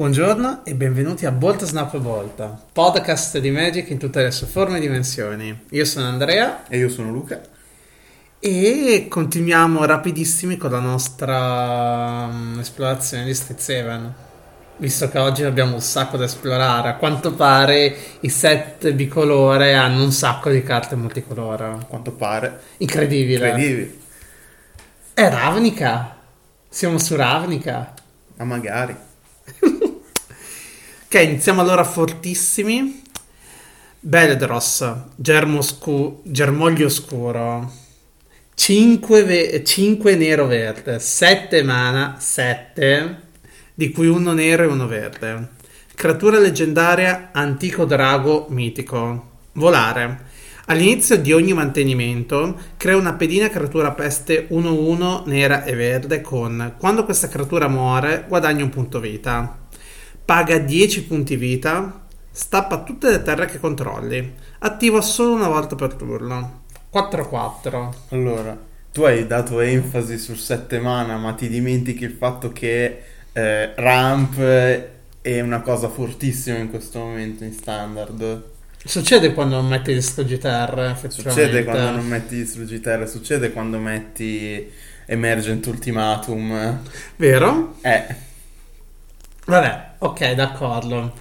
Buongiorno e benvenuti a Volta Snap Volta, podcast di Magic in tutte le sue forme e dimensioni. Io sono Andrea E io sono Luca. e continuiamo rapidissimi con la nostra um, esplorazione di Street 7. Visto che oggi abbiamo un sacco da esplorare, a quanto pare i set bicolore hanno un sacco di carte multicolore. A quanto pare. Incredibile. Credivi? È Ravnica. Siamo su Ravnica. Ma magari. Ok, iniziamo allora fortissimi. Beledros, germo scu- germoglio scuro. 5, ve- 5 nero verde, 7 mana, 7, di cui uno nero e uno verde. Creatura leggendaria, antico drago mitico. Volare. All'inizio di ogni mantenimento, crea una pedina creatura peste 1-1 nera e verde con quando questa creatura muore, guadagna un punto vita. Paga 10 punti vita, stappa tutte le terre che controlli. Attiva solo una volta per turno. 4-4. Allora, tu hai dato enfasi sul 7 mana, ma ti dimentichi il fatto che eh, ramp è una cosa fortissima in questo momento in standard. Succede quando non metti gli terra, effettivamente. Succede quando non metti distruggiterra, succede quando metti Emergent Ultimatum. Vero? Eh, Vabbè, ok, d'accordo.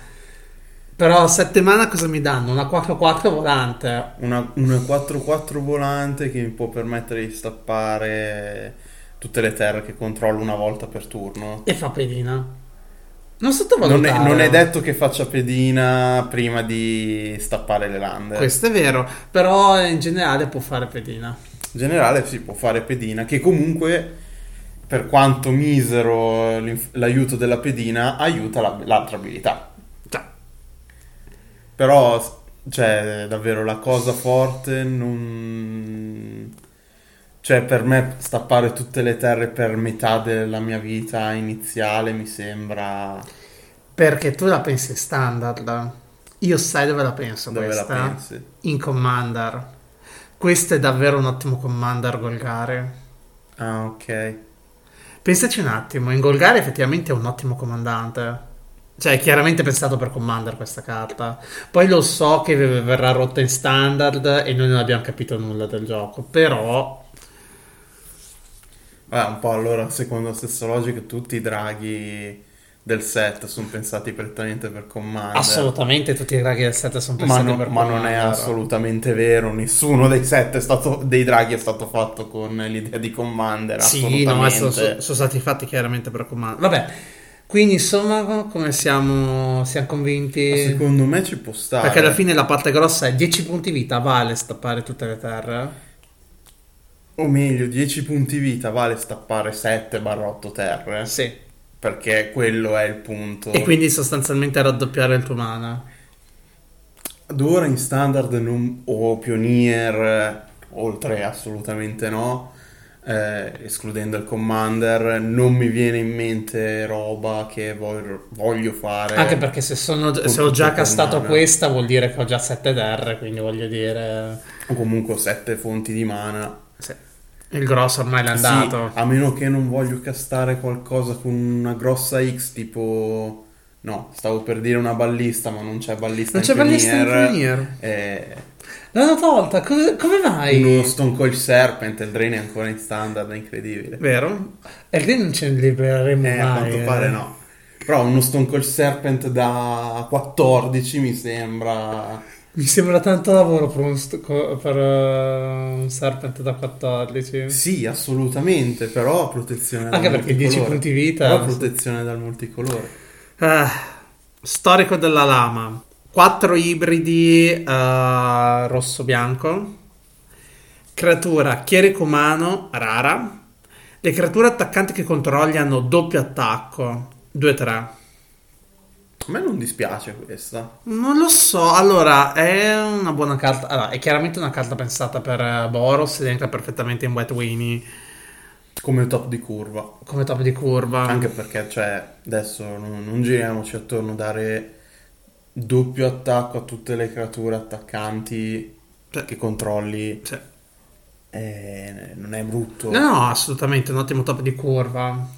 Però 7 mana cosa mi danno? Una 4-4 volante. una, una 4-4 volante che mi può permettere di stappare tutte le terre che controllo una volta per turno. E fa pedina. Non Non sottovalutare. è, non è detto che faccia pedina prima di stappare le lande. Questo è vero, però in generale può fare pedina. In generale si può fare pedina, che comunque, per quanto misero l'inf- l'aiuto della pedina, aiuta la- l'altra abilità. Già. Però, cioè, davvero la cosa forte non... Cioè, per me stappare tutte le terre per metà della mia vita iniziale mi sembra... Perché tu la pensi standard. Io sai dove la penso Dove la questa? pensi? In Commander. Questo è davvero un ottimo Commander Golgare. Ah, ok. Pensaci un attimo, in Golgare effettivamente è un ottimo comandante. Cioè, è chiaramente pensato per Commander questa carta. Poi lo so che verrà rotta in standard e noi non abbiamo capito nulla del gioco. Però, Ah, un po' allora, secondo la stessa logica, tutti i draghi del set sono pensati prettamente per Commander. assolutamente tutti i draghi del set sono Ma, pensati no- per ma non è Commander. assolutamente vero, nessuno dei set è stato, dei draghi è stato fatto con l'idea di Commander. Sì, no, ma sono, sono- stati fatti chiaramente per Commander. Vabbè, quindi insomma, come siamo, siamo Ma convinti? Secondo me ci può stare. Perché alla fine la parte grossa è 10 punti vita, vale stappare tutte le terre? O meglio, 10 punti vita vale stappare 7-8 terre. Sì. Perché quello è il punto. E quindi sostanzialmente raddoppiare il tuo mana. Ad ora in standard non- o Pioneer, eh, oltre assolutamente no, eh, escludendo il Commander, non mi viene in mente roba che voglio, voglio fare. Anche perché se, sono, se ho già castato mana. questa vuol dire che ho già 7 terre, quindi voglio dire... O comunque 7 fonti di mana. Il grosso ormai l'è andato. Sì, a meno che non voglio castare qualcosa con una grossa X tipo... No, stavo per dire una ballista, ma non c'è ballista Non in c'è ballista in. Pioneer. Eh, L'hanno tolta, come, come mai? uno Stone Cold Serpent, il Drain è ancora in standard, è incredibile. Vero? E lì non ce ne libereremo Eh, a mai. quanto eh. pare no. Però uno Stone Cold Serpent da 14 mi sembra... Mi sembra tanto lavoro per un, st- per, uh, un Serpent da 14. Sì, assolutamente, però protezione dal Anche perché 10 multicolore. punti vita. Però protezione dal multicolore. Ah, storico della lama. 4 ibridi uh, rosso-bianco. Creatura chierico umano rara. Le creature attaccanti che controlli hanno doppio attacco. 2-3. A me non dispiace questa. Non lo so, allora è una buona carta. Allora, è chiaramente una carta pensata per eh, Boros ed entra perfettamente in Wet Winnie Come top di curva. come top di curva. Anche perché, cioè, adesso non, non giriamoci attorno, dare doppio attacco a tutte le creature attaccanti Cioè, che controlli cioè, eh, non è brutto. No, no, assolutamente un ottimo top di curva.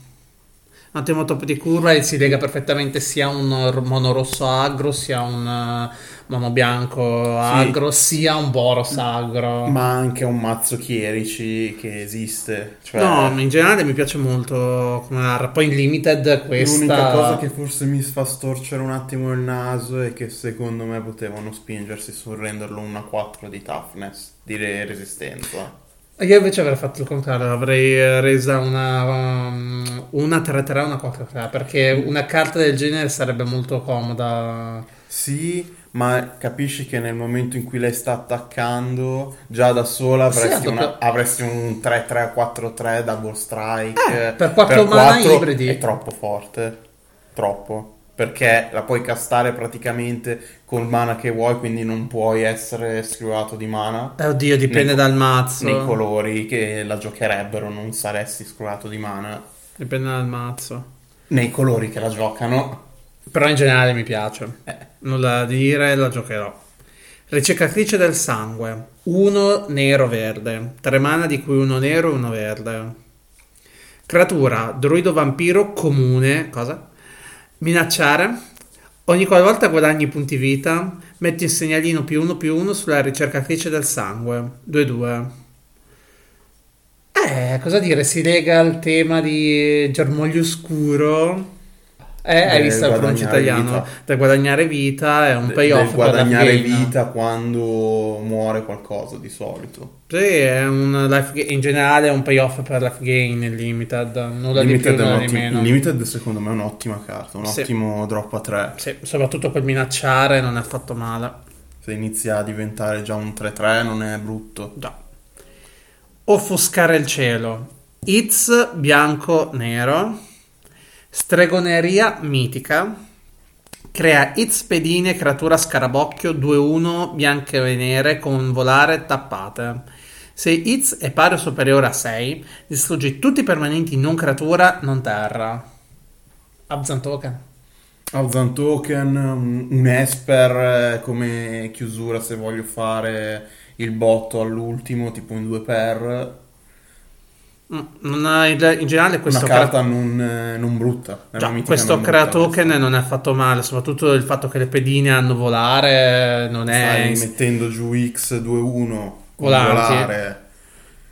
Un ottimo top di curva e si lega perfettamente sia un mono rosso agro, sia un uh, mono bianco agro, sì. sia un boros agro. Ma anche un mazzo chierici che esiste. Cioè... No, in generale mi piace molto come arra. Poi in limited questa... L'unica cosa che forse mi fa storcere un attimo il naso è che secondo me potevano spingersi sul renderlo una 4 di toughness, di resistenza. Io invece avrei fatto il contrario, avrei resa una, um, una 3-3 una 4-3 perché una carta del genere sarebbe molto comoda. Sì, ma capisci che nel momento in cui lei sta attaccando, già da sola avresti, sì, una, avresti un 3-3-4-3 double strike. Eh, per 4 mana ibridi. È troppo forte, troppo perché la puoi castare praticamente col mana che vuoi, quindi non puoi essere scrivato di mana. Eh, oddio, dipende nei, dal mazzo. Nei colori che la giocherebbero non saresti scrivato di mana. Dipende dal mazzo. Nei colori che la giocano. Però in generale mi piace. Eh. Nulla da dire, la giocherò. Ricercatrice del sangue. Uno nero-verde. Tre mana di cui uno nero e uno verde. Creatura, druido vampiro comune. Cosa? Minacciare. Ogni qualvolta guadagni punti vita, metti un segnalino più uno più uno sulla ricercatrice del sangue. 2-2. Eh, cosa dire? Si lega al tema di germoglio scuro. Eh, hai visto il pronuncio italiano? Vita. Da guadagnare vita è un payoff. Per guadagnare vita quando muore qualcosa di solito. Sì, è un life in generale è un payoff per life gain nel limited. Nulla limited di più, nulla di meno. Il limited secondo me è un'ottima carta, un sì. ottimo drop a 3. Sì, soprattutto per minacciare non è affatto male. Se inizia a diventare già un 3-3 non è brutto. Già. Offuscare il cielo. It's bianco-nero Stregoneria mitica. Crea Izpedine, creatura scarabocchio 2-1 bianche e nere con volare tappate. Se Iz è pari o superiore a 6, distruggi tutti i permanenti non creatura, non terra. Abzan token. Abzan token, un Esper eh, come chiusura se voglio fare il botto all'ultimo, tipo in 2 per in generale questo una carta crea... non, eh, non, brutta Già, questo crea token non è affatto male soprattutto il fatto che le pedine hanno volare non è stai mettendo giù X2-1 con volare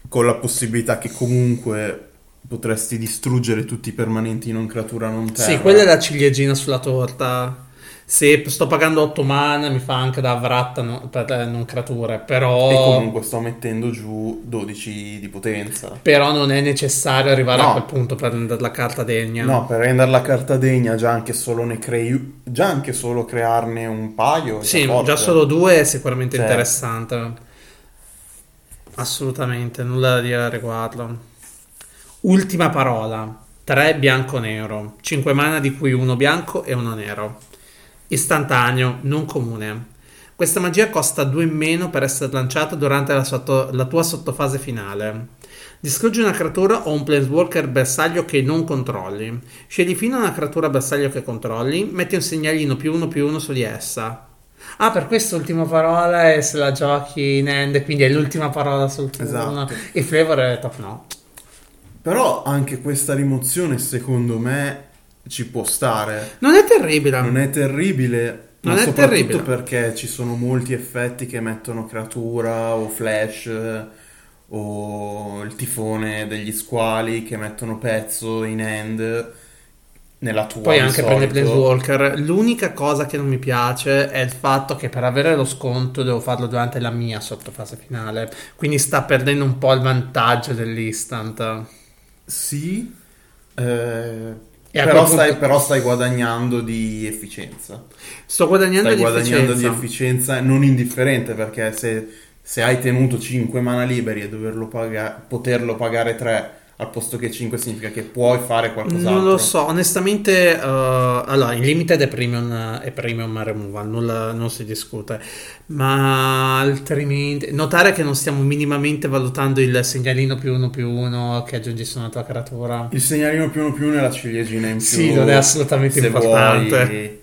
con la possibilità che comunque potresti distruggere tutti i permanenti non creatura non terra. Sì quella è la ciliegina sulla torta se sto pagando 8 mana mi fa anche da vratta no, non creature, però... E comunque sto mettendo giù 12 di potenza. Però non è necessario arrivare no. a quel punto per rendere la carta degna. No, per rendere la carta degna già anche solo ne crei... Già anche solo crearne un paio. Sì, già, già solo due è sicuramente certo. interessante. Assolutamente, nulla da dire a riguardo. Ultima parola. 3 bianco-nero. 5 mana di cui uno bianco e uno nero. Istantaneo, non comune. Questa magia costa 2 in meno per essere lanciata durante la, sotto, la tua sottofase finale. Distruggi una creatura o un planeswalker bersaglio che non controlli. Scegli fino a una creatura bersaglio che controlli, metti un segnalino più uno più uno su di essa. Ah, per questo l'ultima parola è se la giochi in end, quindi è l'ultima parola sul turno. Esatto. Il flavor è top no. Però anche questa rimozione, secondo me, ci può stare. Non è terribile. Non è terribile. Non ma è soprattutto terribile. perché ci sono molti effetti che mettono creatura o flash o il tifone degli squali che mettono pezzo in end nella tua poi anche prende Planeswalker l'unica cosa che non mi piace è il fatto che per avere lo sconto devo farlo durante la mia sottofase finale quindi sta perdendo un po' il vantaggio dell'instant sì eh, però, punto... stai, però, stai, guadagnando di efficienza. Sto guadagnando, stai di, guadagnando efficienza. di efficienza non indifferente perché se, se hai tenuto 5 mana liberi e paga- poterlo pagare 3 al posto che 5 significa che puoi fare qualcos'altro. Non lo so, onestamente, uh, allora, in limited è premium, è premium removal, nulla, non si discute, ma altrimenti, notare che non stiamo minimamente valutando il segnalino più uno più uno che aggiungi su una tua creatura. Il segnalino più uno più uno è la ciliegina in più. Sì, non è assolutamente importante. Vuoi...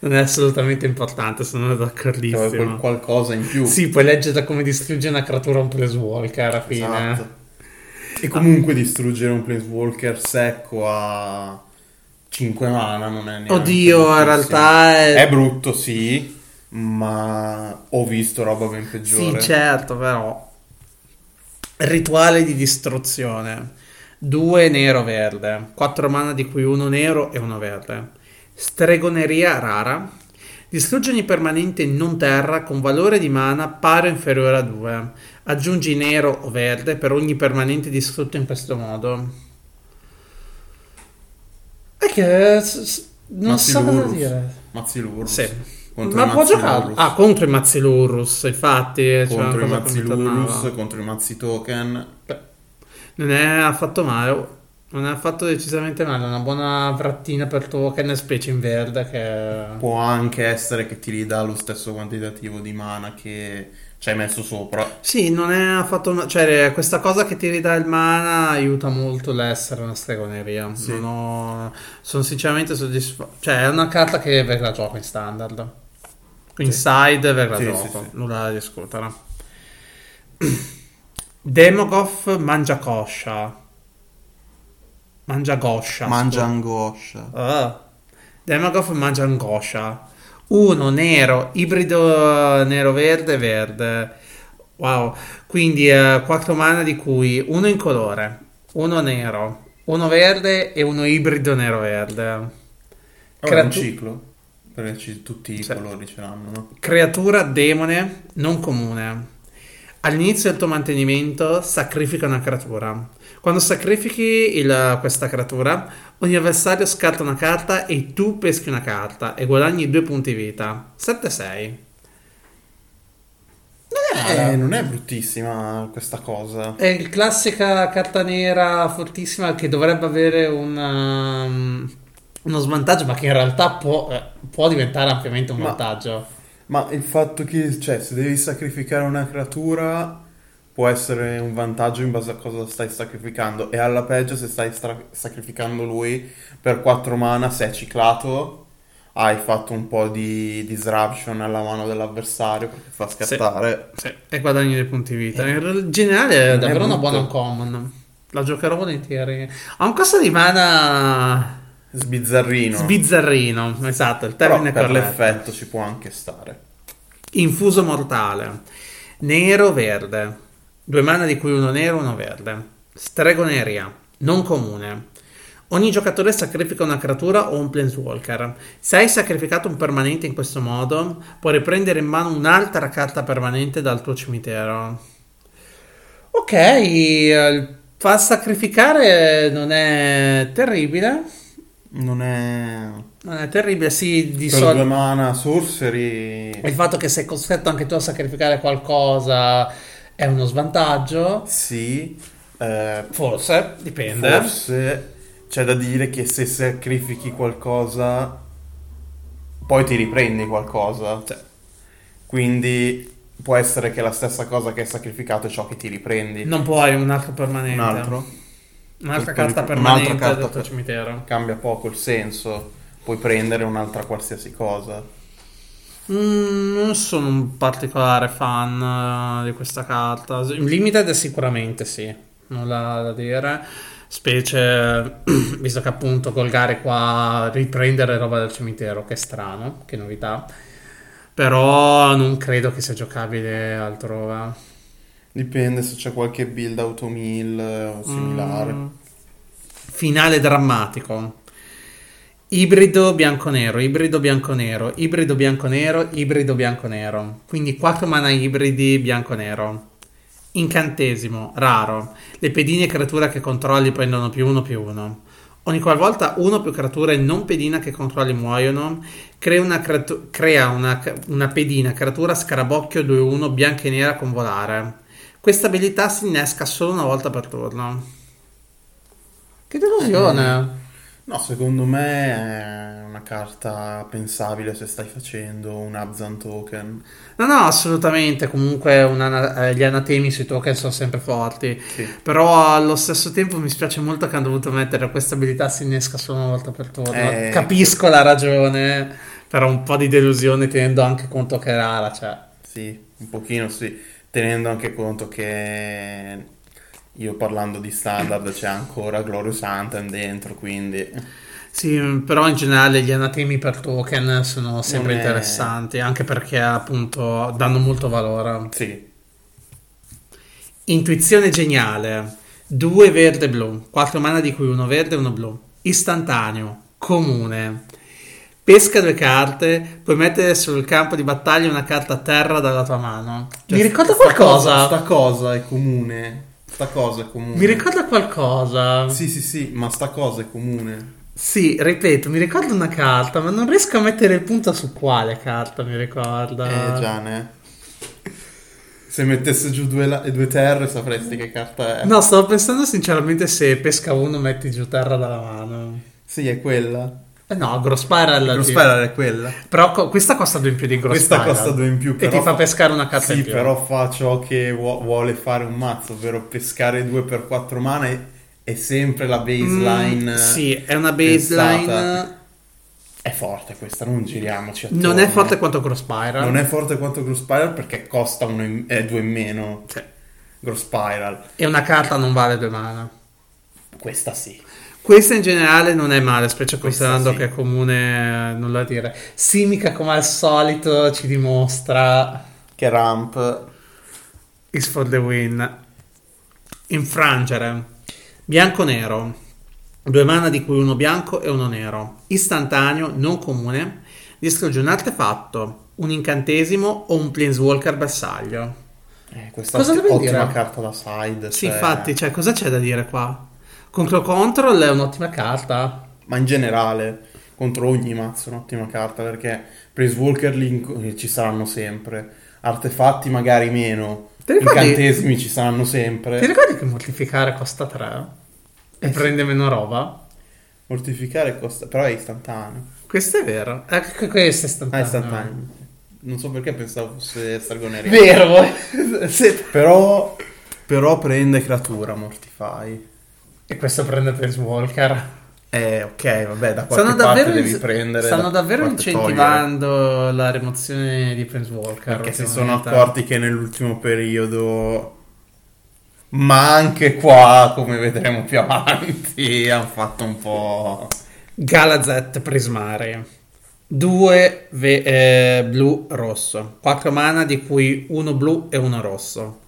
Non è assolutamente importante, sono d'accordissimo. Cioè, qualcosa in più. Sì, puoi leggere come distrugge una creatura un Planeswalker alla fine. Esatto. E comunque distruggere un Planeswalker secco a 5 mana non è neanche Oddio, in realtà è... È brutto, sì, ma ho visto roba ben peggiore. Sì, certo, però. Rituale di distruzione. 2 nero verde. 4 mana di cui uno nero e uno verde. Stregoneria rara. Distruggi ogni permanente non terra con valore di mana pari o inferiore a 2. Aggiungi nero o verde per ogni permanente distrutto in questo modo. È che non so cosa dire. Mazzilurus. Sì. Ma può giocare? Ah, contro i Mazzilurus, infatti. cioè, contro una i. Mazzilurus, contro i Mazzi Token. Non è affatto male. Non è affatto decisamente male. Una buona vrattina per token, specie in verde. Che... Può anche essere che ti ridà lo stesso quantitativo di mana che ci hai messo sopra. Sì, non è affatto. ma- Cioè, questa cosa che ti ridà il mana aiuta molto l'essere una stregoneria. Sì. Ho- Sono sinceramente soddisfatto. Cioè, è una carta che verrà gioco in standard. Inside verrà Sì, gioco, sì, sì. nulla da discutere. Demogoth mangia coscia. Mangia goscia. Mangia scusa. angoscia. Ah. Demagoth mangia angoscia. Uno nero, ibrido nero-verde, verde. Wow. Quindi 4 mana di cui uno incolore, uno nero, uno verde e uno ibrido nero-verde. Vabbè, è un Creatu- ciclo. Perché tutti i Sì. colori ce l'hanno, no? Creatura demone non comune. All'inizio del tuo mantenimento sacrifica una creatura. Quando sacrifichi il- questa creatura, ogni avversario scarta una carta e tu peschi una carta e guadagni due punti vita. 7-6. Non è Eh, non è bruttissima questa cosa. È il classica carta nera fortissima che dovrebbe avere un, um, uno svantaggio, ma che in realtà può, eh, può diventare ampiamente un Ma- vantaggio. Ma il fatto che, cioè, se devi sacrificare una creatura può essere un vantaggio in base a cosa stai sacrificando. E alla peggio, se stai stra- sacrificando lui per 4 mana, se è ciclato, hai fatto un po' di disruption alla mano dell'avversario perché fa scattare. Sì, e guadagni dei punti vita. In generale è Non è davvero una buona common. La giocherò volentieri. Ha un costo di mana Sbizzarrino. sbizzarrino. Esatto, il Però termine per corretto. l'effetto ci può anche stare. Infuso mortale. Nero verde. Due mana di cui uno nero e uno verde. Stregoneria. Non comune. Ogni giocatore sacrifica una creatura o un planeswalker. Se hai sacrificato un permanente in questo modo, puoi riprendere in mano un'altra carta permanente dal tuo cimitero. Ok, far sacrificare non è terribile. Non è... Non è terribile, sì, di solito. due mana sorcery... Il fatto che sei costretto anche tu a sacrificare qualcosa è uno svantaggio. Sì, eh, Forse, dipende. forse c'è da dire che se sacrifichi qualcosa, poi ti riprendi qualcosa. Sì. Quindi può essere che la stessa cosa che hai sacrificato è ciò che ti riprendi. Non puoi un altro permanente. Un altro Un'altra carta un'altra permanente carta del cimitero. cambia poco il senso. Puoi prendere un'altra qualsiasi cosa. Mm, non sono un particolare fan eh, di questa carta. Limited sicuramente sì, nulla da dire. Specie, visto che appunto Golgari qua riprendere roba dal cimitero, che strano, che novità. Però non credo che sia giocabile altrove. Dipende se c'è qualche build automill o similare. Mm. Finale drammatico. Ibrido bianco-nero, ibrido bianco-nero, ibrido bianco-nero, ibrido bianco-nero. Quindi 4 mana ibridi bianco-nero. Incantesimo, raro. Le pedine creatura che controlli prendono più uno più uno. Ogni qualvolta uno o più creature non pedina che controlli muoiono, crea una, creatu- crea una, una pedina creatura scarabocchio 2-1 bianca e nera con volare. Questa abilità si innesca solo una volta per turno. Che delusione! No, secondo me è una carta pensabile se stai facendo un Abzan token. No, no, assolutamente. Comunque una- eh, gli anatemi sui token sono sempre forti. Sì. Però allo stesso tempo mi spiace molto che hanno dovuto mettere questa abilità si innesca solo una volta per turno. Eh, Capisco la ragione, però un po' di delusione tenendo anche conto che è rara. Cioè. Sì, un pochino sì, tenendo anche conto che io parlando di standard c'è ancora Glorious Anthem dentro, quindi Sì, però in generale gli anatemi per token sono sempre è- interessanti, anche perché appunto danno molto valore. Sì. Intuizione geniale. 2 verde e blu. 4 mana di cui uno verde e uno blu. Istantaneo. Comune. Pesca due carte. Puoi mettere sul campo di battaglia una carta a terra dalla tua mano. Cioè, Mi ricorda sta qualcosa. cosa- sta cosa è comune. Sta cosa è comune. Mi ricorda qualcosa. Sì, sì, sì, ma sta cosa è comune. Sì, ripeto, mi ricorda una carta, ma non riesco a mettere il punto su quale carta mi ricorda. Eh già, ne. Se mettesse giù due, la- due terre sapresti che carta è. No, stavo pensando sinceramente se pesca uno metti giù terra dalla mano. Sì, è quella. Eh no, Gross Spiral. Ti- Spiral è quella. Però co- questa costa due in più di Gross Questa Spiral. costa due in più, E ti fa pescare una carta Sì, però fa ciò che vuo- vuole fare un mazzo, ovvero pescare 2 per 4 mana e è sempre la baseline. Mm, sì, è una baseline. pensata. È forte questa, non giriamoci attorno. Non è forte quanto Gross Spiral. Non è forte quanto Gross Spiral perché costa 2 in, eh, due in meno. Sì. Gross Spiral. E una carta non vale due mana. Questa sì. Questa in generale non è male, specie Questa considerando sì. che è comune, eh, nulla da dire. Simica, come al solito, ci dimostra Che ramp. is for the win. Infrangere. Bianco-nero. Due mana di cui uno bianco e uno nero. Istantaneo, non comune. Distrugge un artefatto, un incantesimo o un planeswalker bersaglio. Eh, questa Cosa è deve ottima dire? carta da side. Sì, cioè- infatti, cioè, cosa c'è da dire qua? Contro Control è un'ottima carta. Ma in generale, contro ogni mazzo è un'ottima carta perché Praise Walker link eh, ci saranno sempre. Artefatti magari meno. Ricordi- Incantesimi ci saranno sempre. Ti ricordi che moltiplicare costa 3? E Eh sì. prende meno roba? Mortificare costa, però è istantaneo. Questo è vero. Eh, que- questo è Ah, istantaneo. è istantaneo. Non so perché pensavo fosse Sargoneria. Vero. Sì. Però, però prende creatura Mortify. E questo prende Planeswalker. Eh, ok, vabbè, da qualche Stanno parte devi prendere. stanno da davvero incentivando la rimozione di Planeswalker. Perché si sono accorti che nell'ultimo periodo, ma anche qua, come vedremo più avanti, hanno fatto un po'. Galazet Prismari. 2 blu rosso. 4 mana di cui uno blu e uno rosso.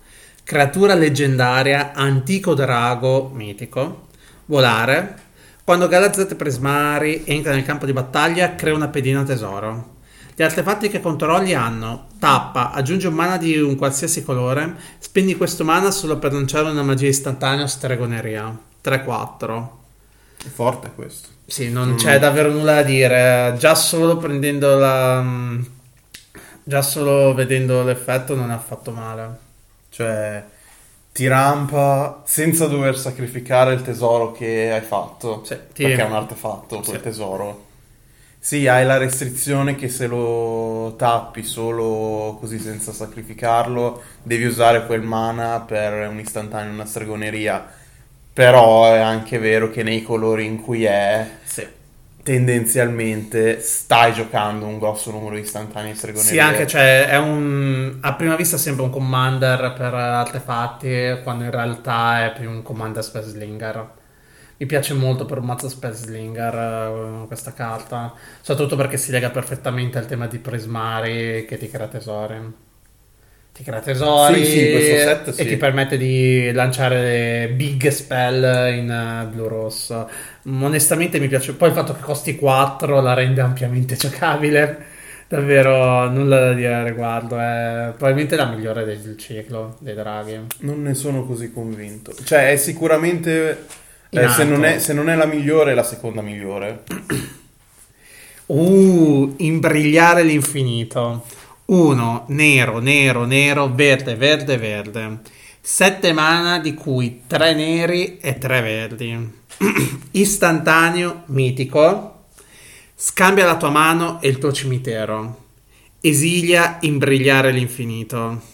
Creatura leggendaria, antico drago mitico. Volare. Quando Galazet Prismari entra nel campo di battaglia, crea una pedina tesoro. Gli artefatti che controlli hanno tappa, aggiungi un mana di un qualsiasi colore, spendi questo mana solo per lanciare una magia istantanea o stregoneria. 3-4. È forte questo. Sì, non Mm. c'è davvero nulla da dire. Già solo prendendo la. Già solo vedendo l'effetto non è affatto male. Cioè, ti rampa senza dover sacrificare il tesoro che hai fatto. Sì, ti- Perché è un artefatto quel Sì. tesoro. Sì, hai la restrizione che se lo tappi solo così senza sacrificarlo, devi usare quel mana per un istantaneo, una stregoneria. Però è anche vero che nei colori in cui è, Sì. Tendenzialmente stai giocando un grosso numero di istantanei stregonerie. Sì, anche cioè, è un. A prima vista sembra un commander per artefatti, quando in realtà è più un commander Spellslinger. Mi piace molto per un mazzo Spellslinger eh, questa carta. Soprattutto perché si lega perfettamente al tema di Prismari che ti crea tesori. Ti crea tesori Sì, sì, set e sì. ti permette di lanciare big spell in eh, blu-rosso. Mm, Onestamente mi piace. Poi il fatto che costi 4 la rende ampiamente giocabile. Davvero nulla da dire al riguardo. È probabilmente la migliore del ciclo dei draghi. Non ne sono così convinto. Cioè, è sicuramente. Eh, se, non è, se non è la migliore, è la seconda migliore. Uh, imbrigliare l'infinito. Uno, nero, nero, nero, verde, verde, verde. Sette mana di cui tre neri e tre verdi. Istantaneo, mitico. Scambia la tua mano e il tuo cimitero. Esilia, imbrigliare l'infinito.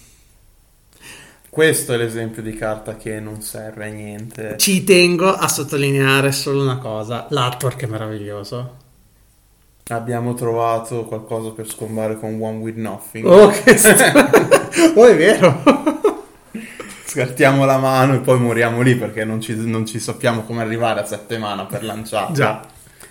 Questo è l'esempio di carta che non serve a niente. Ci tengo a sottolineare solo una cosa: l'artwork è meraviglioso. Abbiamo trovato qualcosa per scombare con One with Nothing. Oh, che st- oh, è vero. Scartiamo la mano e poi moriamo lì perché non ci, non ci sappiamo come arrivare a sette mana per lanciarla. Già.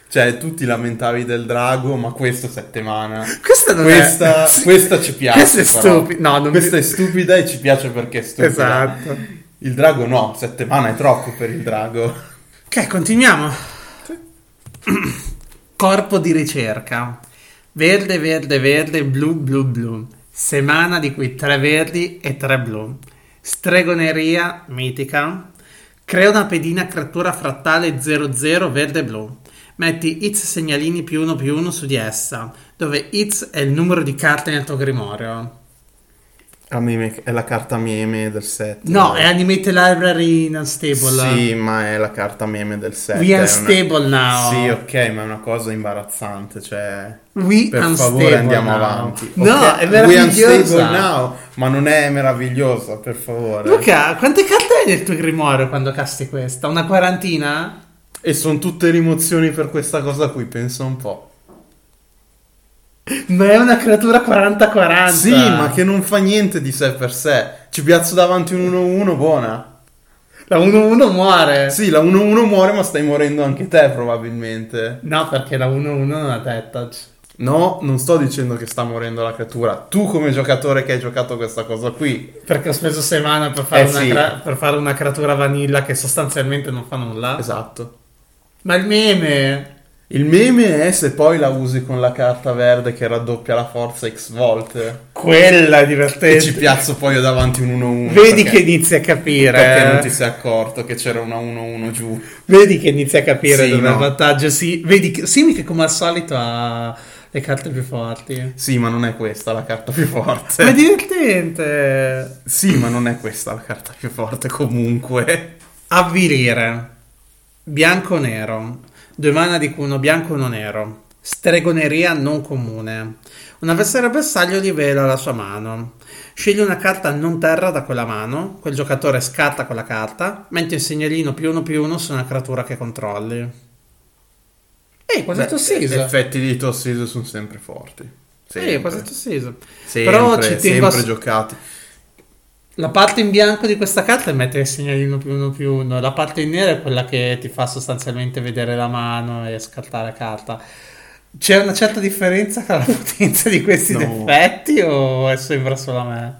Cioè, tu ti lamentavi del drago, ma questo sette mana. Questa non Questa, è... questa ci piace. Questa è stupida. No, non Questa mi- è stupida e ci piace perché è stupida. Esatto. Il drago no, sette mana è troppo per il drago. Ok, continuiamo. Corpo di ricerca. Verde, verde, verde, blu, blu, blu. Semana di cui tre verdi e tre blu. Stregoneria mitica. Crea una pedina creatura frattale 00 verde blu. Metti X segnalini più uno più uno su di essa, dove X è il numero di carte nel tuo grimorio. A me è la carta meme del set. No, è Animate Library Unstable. Sì, ma è la carta meme del set. We è una- unstable now. Sì, ok, ma è una cosa imbarazzante, cioè... We Per unstable favore andiamo now. avanti. No, Ok, è We unstable meravigliosa. now, ma non è meravigliosa, per favore. Luca, quante carte hai nel tuo grimorio quando casti questa? Una quarantina? E sono tutte rimozioni per questa cosa qui, pensa un po'. Ma è una creatura 40-40. Sì, ma che non fa niente di sé per sé. Ci piazzo davanti un 1-1, buona. La 1-1 muore. Sì, la 1-1 muore, ma stai morendo anche te, probabilmente. No, perché la 1-1 non ha touch. No, non sto dicendo che sta morendo la creatura. Tu, come giocatore che hai giocato questa cosa qui, Perché ho speso 6 mana per fare, Eh, una, sì. cra- per fare una creatura vanilla che sostanzialmente non fa nulla. esatto. Ma il meme... Il meme è se poi la usi con la carta verde che raddoppia la forza X volte. Quella è E divertente. ci piazzo poi io davanti un 1-1. Vedi perché- che inizi a capire. Perché eh. non ti sei accorto che c'era una 1-1 giù. Vedi che inizi a capire Sì, dove no. vantaggio. Sì, vedi che Simi che come al solito ha le carte più forti. Sì, ma non è questa la carta più forte. Ma è divertente. Sì, ma non è questa la carta più forte comunque. Avvilire. Bianco-nero. Due mana di uno bianco e uno nero. Stregoneria non comune. Un avversario bersaglio rivela la sua mano. Scegli una carta non terra da quella mano. Quel giocatore scarta quella carta. Metti un segnalino più uno più uno su una creatura che controlli. Ehi, quasi tossiso. effetti di tossiso sono sempre forti. Sempre. Sì, quasi tossiso. Sempre, Però ci tengo a- sempre giocati. La parte in bianco di questa carta è mettere il segnalino più uno più uno. La parte in nero è quella che ti fa sostanzialmente vedere la mano e scartare carta. C'è una certa differenza tra la potenza di questi No. effetti o sembra solo a me?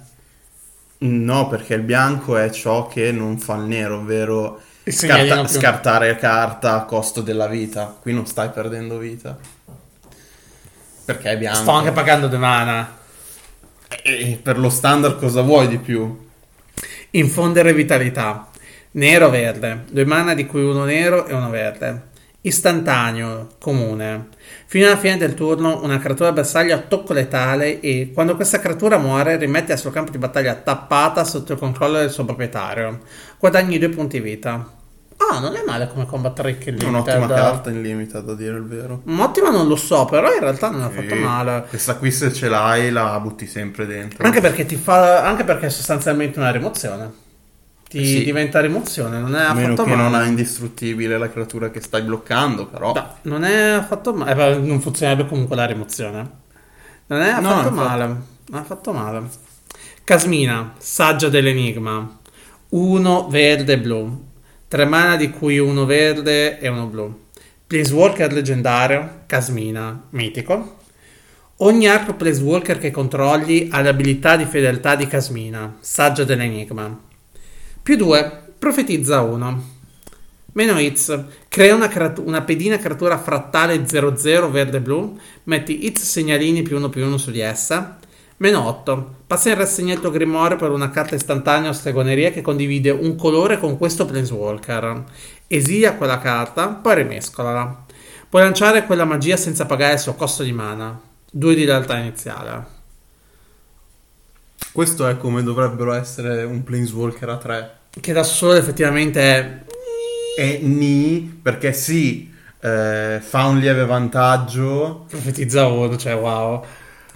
No, perché il bianco è ciò che non fa il nero, ovvero Il scarta- più- scartare carta a costo della vita. Qui non stai perdendo vita. Perché è bianco. Sto anche pagando due mana. E per lo standard cosa vuoi di più? Infondere vitalità. Nero verde. Due mana di cui uno nero e uno verde. Istantaneo, comune. Fino alla fine del turno una creatura bersaglio a tocco letale e quando questa creatura muore rimette al suo campo di battaglia tappata sotto il controllo del suo proprietario. Guadagni due punti vita. Ah, non è male come combat trick il È un'ottima carta in limited, a dire il vero. Ottima non lo so, però in realtà non ha fatto male. Questa qui se ce l'hai la butti sempre dentro. Anche perché ti fa. Anche perché è sostanzialmente una rimozione. Ti Sì. diventa rimozione, non è a meno affatto che male. non ha indistruttibile la creatura che stai bloccando, però. No, non è affatto male. Eh, non funzionerebbe comunque la rimozione. Non è No, affatto infatti. male. Non è affatto male. Casmina, saggio dell'enigma. Uno verde blu. Tre mana di cui uno verde e uno blu. Planeswalker leggendario, Casmina, mitico. Ogni arco Planeswalker che controlli ha l'abilità di fedeltà di Casmina, saggio dell'enigma. Più 2, profetizza 1. Meno hits, crea una, creat- una pedina creatura frattale 00 verde-blu, metti hits segnalini più 1 più 1 su di essa. Meno 8, passa in rassegna il tuo grimorio per una carta istantanea o stregoneria che condivide un colore con questo Planeswalker. Esilia quella carta, poi rimescolala. Puoi lanciare quella magia senza pagare il suo costo di mana. 2 di realtà iniziale. Questo è come dovrebbero essere un Planeswalker a 3. Che da solo effettivamente è E ni, perché sì, eh, fa un lieve vantaggio profetizza 1, cioè wow.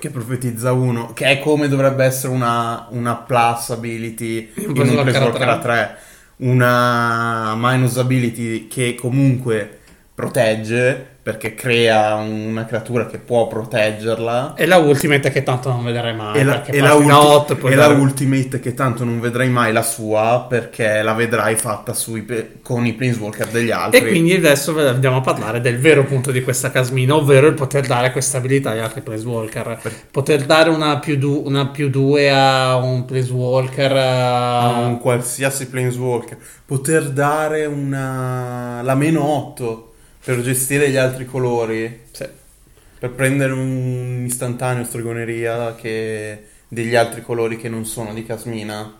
Che profetizza uno, che è come dovrebbe essere una, una plus ability in un a 3. Una minus ability che comunque protegge perché crea una creatura che può proteggerla. E la ultimate che tanto non vedrai mai. E la, e la ulti- otto e la ultimate che tanto non vedrai mai la sua perché la vedrai fatta sui pe- con i Planeswalker degli altri. E quindi adesso andiamo a parlare del vero punto di questa casmina, ovvero il poter dare questa abilità agli altri Planeswalker. Poter dare una più, du- una più due a un Planeswalker. a eh, un qualsiasi Planeswalker poter dare una la meno 8 per gestire gli altri colori sì. per prendere un istantaneo stregoneria che degli altri colori che non sono di Casmina.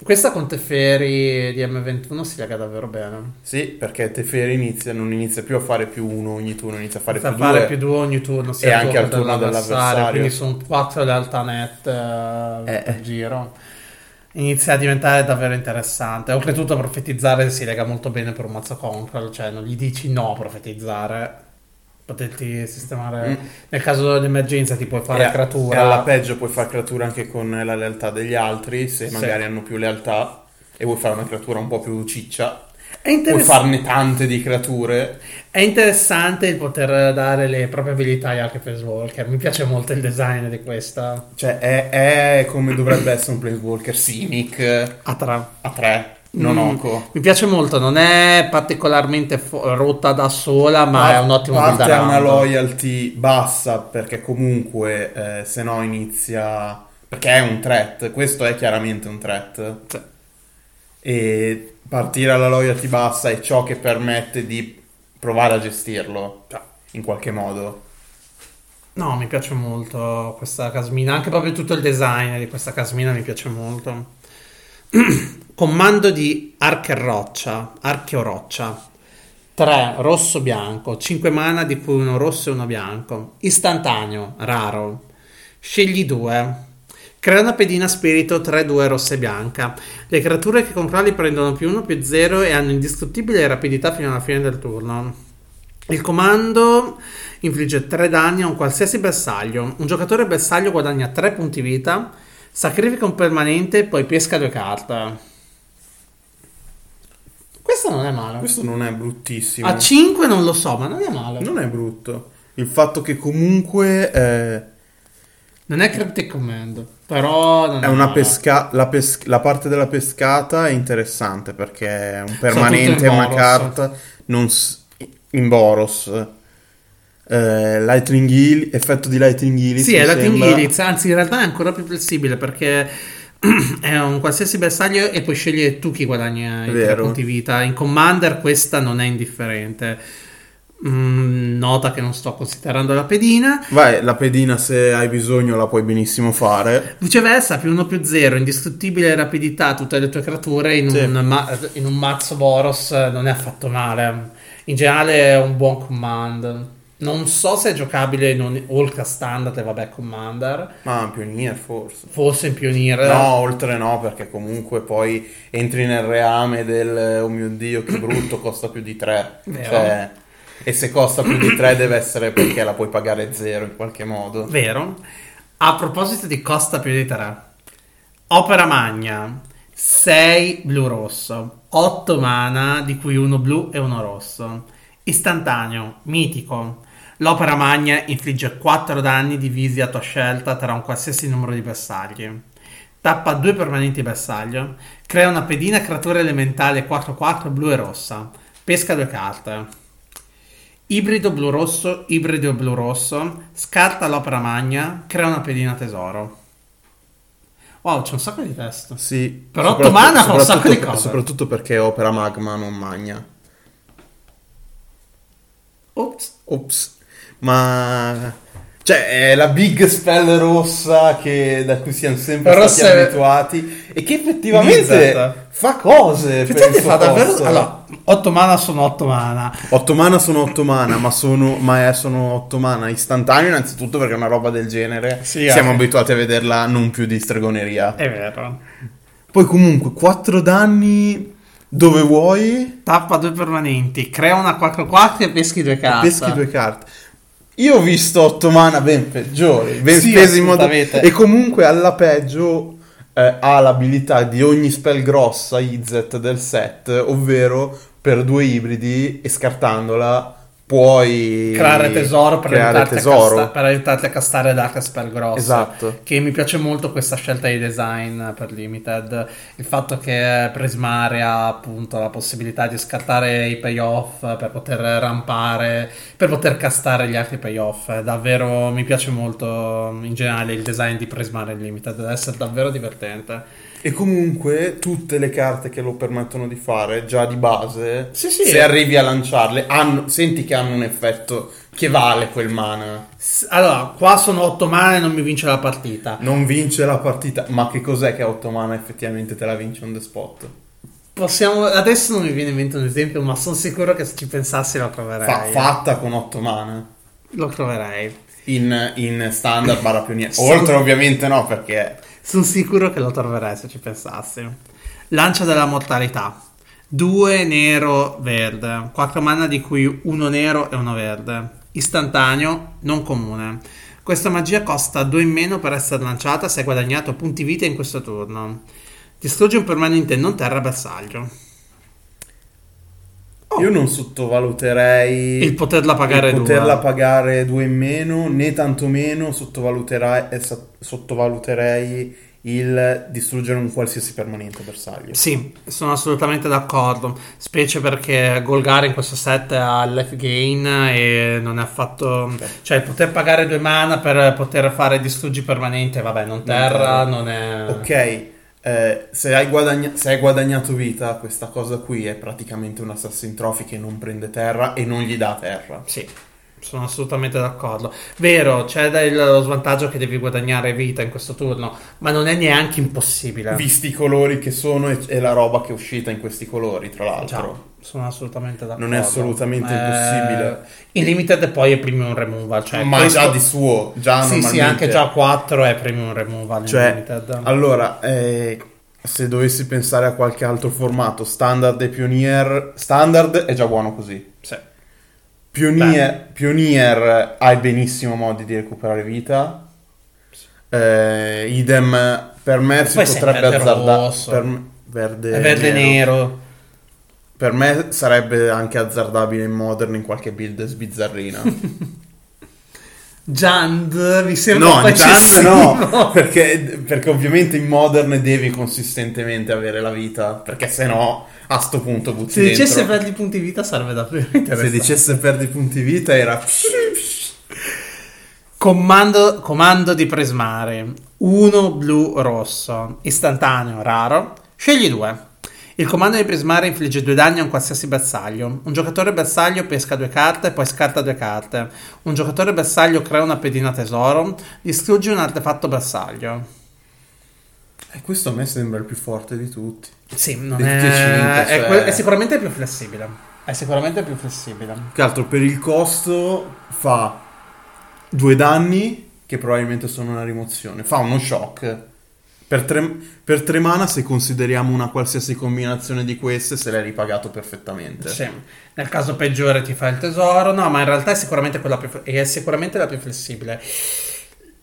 Questa con Teferi di M21 si lega davvero bene. Sì, perché Teferi inizia, non inizia più a fare più uno ogni turno, inizia a fare Fa più fare due. più due ogni turno, sia E anche al turno dell'avversario. Quindi sono quattro lealtà net eh, Eh, eh. giro. Inizia a diventare davvero interessante. Oltretutto, profetizzare si lega molto bene per un mazzo control, cioè non gli dici no a profetizzare. Poterti sistemare Mm. nel caso d'emergenza, ti puoi fare E a- creatura. E alla peggio puoi fare creatura anche con la lealtà degli altri, se Sì. magari hanno più lealtà e vuoi fare una creatura un po' più ciccia. È, Puoi interess- farne tante di creature. è interessante il poter dare le proprie abilità agli altri Walker. Mi piace molto il design di questa. Cioè, è, è come dovrebbe essere un Planeswalker Simic A tre. a 3, non Mm, Oco. Mi piace molto, non è particolarmente fo- rotta da sola, ma è un ottimo parte build ha una loyalty bassa perché comunque eh, se no inizia perché è un threat questo è chiaramente un threat Sì. e partire alla loyalty bassa è ciò che permette di provare a gestirlo in qualche modo No, mi piace molto questa casmina, anche proprio tutto il design di questa casmina mi piace molto. Comando di Archer Roccia, Archeo Roccia. 3 rosso bianco, 5 mana di cui uno rosso e uno bianco. Istantaneo, raro. Scegli due. Crea una pedina spirito 3-2 rossa e bianca. Le creature che controlli prendono più 1 più 0 e hanno indistruttibile rapidità fino alla fine del turno. Il comando infligge 3 danni a un qualsiasi bersaglio. Un giocatore bersaglio guadagna 3 punti vita, sacrifica un permanente e poi pesca due carte. Questo non è male. questo non è bruttissimo A 5 non lo so, ma non è male. non è brutto il fatto che comunque eh, Non è Cryptic Command, però È male. pesca- la, pes- la parte della pescata è interessante perché è un permanente, in una carta non s- in Boros. Eh, Lightning Heal- effetto di Lightning Healing. Sì, è la Team Helix, anzi in realtà è ancora più flessibile perché è un qualsiasi bersaglio e puoi scegliere tu chi guadagna i punti vita. In Commander questa non è indifferente. Mm, nota che non sto considerando la pedina. Vai, la pedina se hai bisogno la puoi benissimo fare. Viceversa, più 1 più 0, indistruttibile rapidità, tutte le tue creature in, Sì. un, ma- in un mazzo Boros eh, non è affatto male. In generale è un buon command. Non so se è giocabile in un Ultra Standard e vabbè Commander. Ma Pionier forse. Forse in Pioneer. No, oltre no, perché comunque poi entri nel reame del oh mio dio che brutto, costa più di 3. Vero. E se costa più di 3 deve essere perché la puoi pagare zero in qualche modo. Vero. A proposito di costa più di 3. Opera Magna. 6 blu-rosso. 8 mana, di cui uno blu e uno rosso. Istantaneo, mitico. L'opera magna infligge 4 danni divisi a tua scelta tra un qualsiasi numero di bersagli. Tappa due permanenti bersaglio. Crea una pedina creatura elementale 4-4 blu e rossa. Pesca due carte. Ibrido blu-rosso, ibrido blu-rosso. Scarta l'opera magna. Crea una pedina tesoro. Wow, c'è un sacco di testo. Sì, Però soprattutto- otto mana fa un sacco di cose. Soprattutto perché opera magma non magna. Ops. Ops. Ma... Cioè, è la big spell rossa che, da cui siamo sempre Però stati se- abituati e che effettivamente fa cose. Effettivamente fa davvero. Allora, 8 mana sono 8 mana. 8 mana sono 8 mana, ma sono, ma è- sono 8 mana istantaneo innanzitutto perché una roba del genere Sì, siamo anche. abituati a vederla non più di stregoneria. È vero. Poi comunque 4 danni dove vuoi, Tappa due permanenti. Crea una 4-4 e peschi due carte. peschi due carte. Io ho visto 8 mana ben peggiori, ben Sì, spesi in modo... E comunque alla peggio eh, ha l'abilità di ogni spell grossa, Izet del set, ovvero per due ibridi e scartandola puoi creare tesoro per, creare aiutarti, tesoro. A casta- per aiutarti a castare Dark Spell grosse. Esatto. Che mi piace molto questa scelta di design per Limited. Il fatto che Prismaria ha appunto la possibilità di scattare i payoff per poter rampare, per poter castare gli altri payoff. È Davvero mi piace molto in generale il design di Prismaria Limited. Deve essere davvero divertente. E comunque tutte le carte che lo permettono di fare già di base, Sì, sì. se arrivi a lanciarle, hanno- senti che hanno un effetto che vale quel mana. Allora, qua sono 8 mana e non mi vince la partita. Non vince la partita, ma che cos'è che a 8 mana effettivamente te la vince on the spot? Possiamo, adesso non mi viene in mente un esempio, ma sono sicuro che se ci pensassi lo troverei. Fa- fatta con 8 mana. Lo troverei. In, in standard barra pioniere. Oltre ovviamente no, perché Sono sicuro che lo troverei se ci pensassi. Lancia della mortalità. 2 nero verde. 4 mana di cui uno nero e uno verde. Istantaneo, non comune. Questa magia costa 2 in meno per essere lanciata se hai guadagnato punti vita in questo turno. Distrugge un permanente non terra bersaglio. Oh. io non sottovaluterei Il poterla pagare il due. poterla pagare due in meno, né tantomeno sottovaluterai, eh, so- sottovaluterei il distruggere un qualsiasi permanente bersaglio. Sì, sono assolutamente d'accordo, specie perché Golgari in questo set ha life gain e non è affatto... Cioè, poter pagare due mana per poter fare distruggi permanente, vabbè, non terra, non è... Ok, eh, se, hai guadagna- se hai guadagnato vita, questa cosa qui è praticamente un assassin trophy che non prende terra e non gli dà terra. Sì, sono assolutamente d'accordo. Vero, c'è lo svantaggio che devi guadagnare vita in questo turno, ma non è neanche impossibile. Visti i colori che sono e, e la roba che è uscita in questi colori, tra Già, l'altro. sono assolutamente d'accordo. Non è assolutamente impossibile. In limited poi è premium removal, cioè Ma questo- già di suo, già Sì, sì, anche già 4 è premium removal Cioè, allora, eh, se dovessi pensare a qualche altro formato, standard e pionier, standard è già buono così. Sì. Pionier, pionier hai benissimo modi di recuperare vita. Eh, idem per me si potrebbe azzardare. Per, verde, È verde nero. nero. Per me sarebbe anche azzardabile in modern in qualche build sbizzarrina. Jand mi sembra No, eccessivo. no, perché, perché ovviamente in Modern devi consistentemente avere la vita, perché se no a sto punto butti Se dentro. dicesse perdi punti vita sarebbe davvero interessante. Se dicesse perdi punti vita era... Comando, comando di Prismare. 1 blu rosso. Istantaneo, raro. Scegli due. Il comando di Prismare infligge due danni a un qualsiasi bersaglio. Un giocatore bersaglio pesca due carte, poi scarta due carte. Un giocatore bersaglio crea una pedina tesoro. Distrugge un artefatto bersaglio. E questo a me sembra il più forte di tutti. Sì, non è, tutti e cinque, è, cioè- que- è sicuramente più flessibile. È sicuramente più flessibile. Che altro per il costo fa due danni, che probabilmente sono una rimozione. Fa uno shock. Per tre, per tre mana, se consideriamo una qualsiasi combinazione di queste, se l'hai ripagato perfettamente. Sì. Nel caso peggiore ti fa il tesoro. No, ma in realtà è sicuramente quella più, è sicuramente la più flessibile.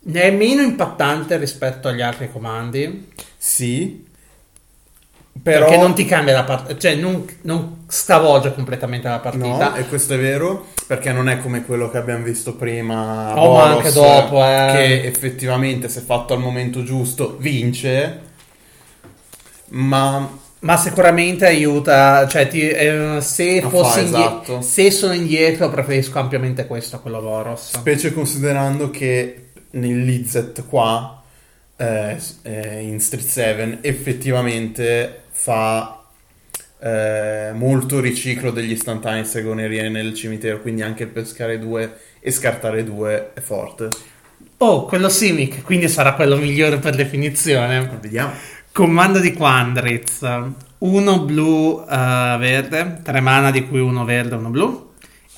Ne è meno impattante rispetto agli altri comandi. Sì. Però... Perché non ti cambia la partita, cioè non, non stravolge completamente la partita. No, e questo è vero, perché non è come quello che abbiamo visto prima. Oh, ma Boros, anche dopo, eh. Che effettivamente, se fatto al momento giusto, vince. Ma Ma sicuramente aiuta, cioè ti- eh, se fossi indie- esatto. se sono indietro preferisco ampiamente questo a quello Boros. specie considerando che nell'Izzet qua, eh, eh, in Street 7, effettivamente fa eh, molto riciclo degli istantanei stregonerie nel cimitero, quindi anche pescare due e scartare due è forte. Oh, quello Simic, quindi sarà quello migliore per definizione. Vediamo. Comando di Quandriz. Uno blu eh, verde, tre mana di cui uno verde e uno blu.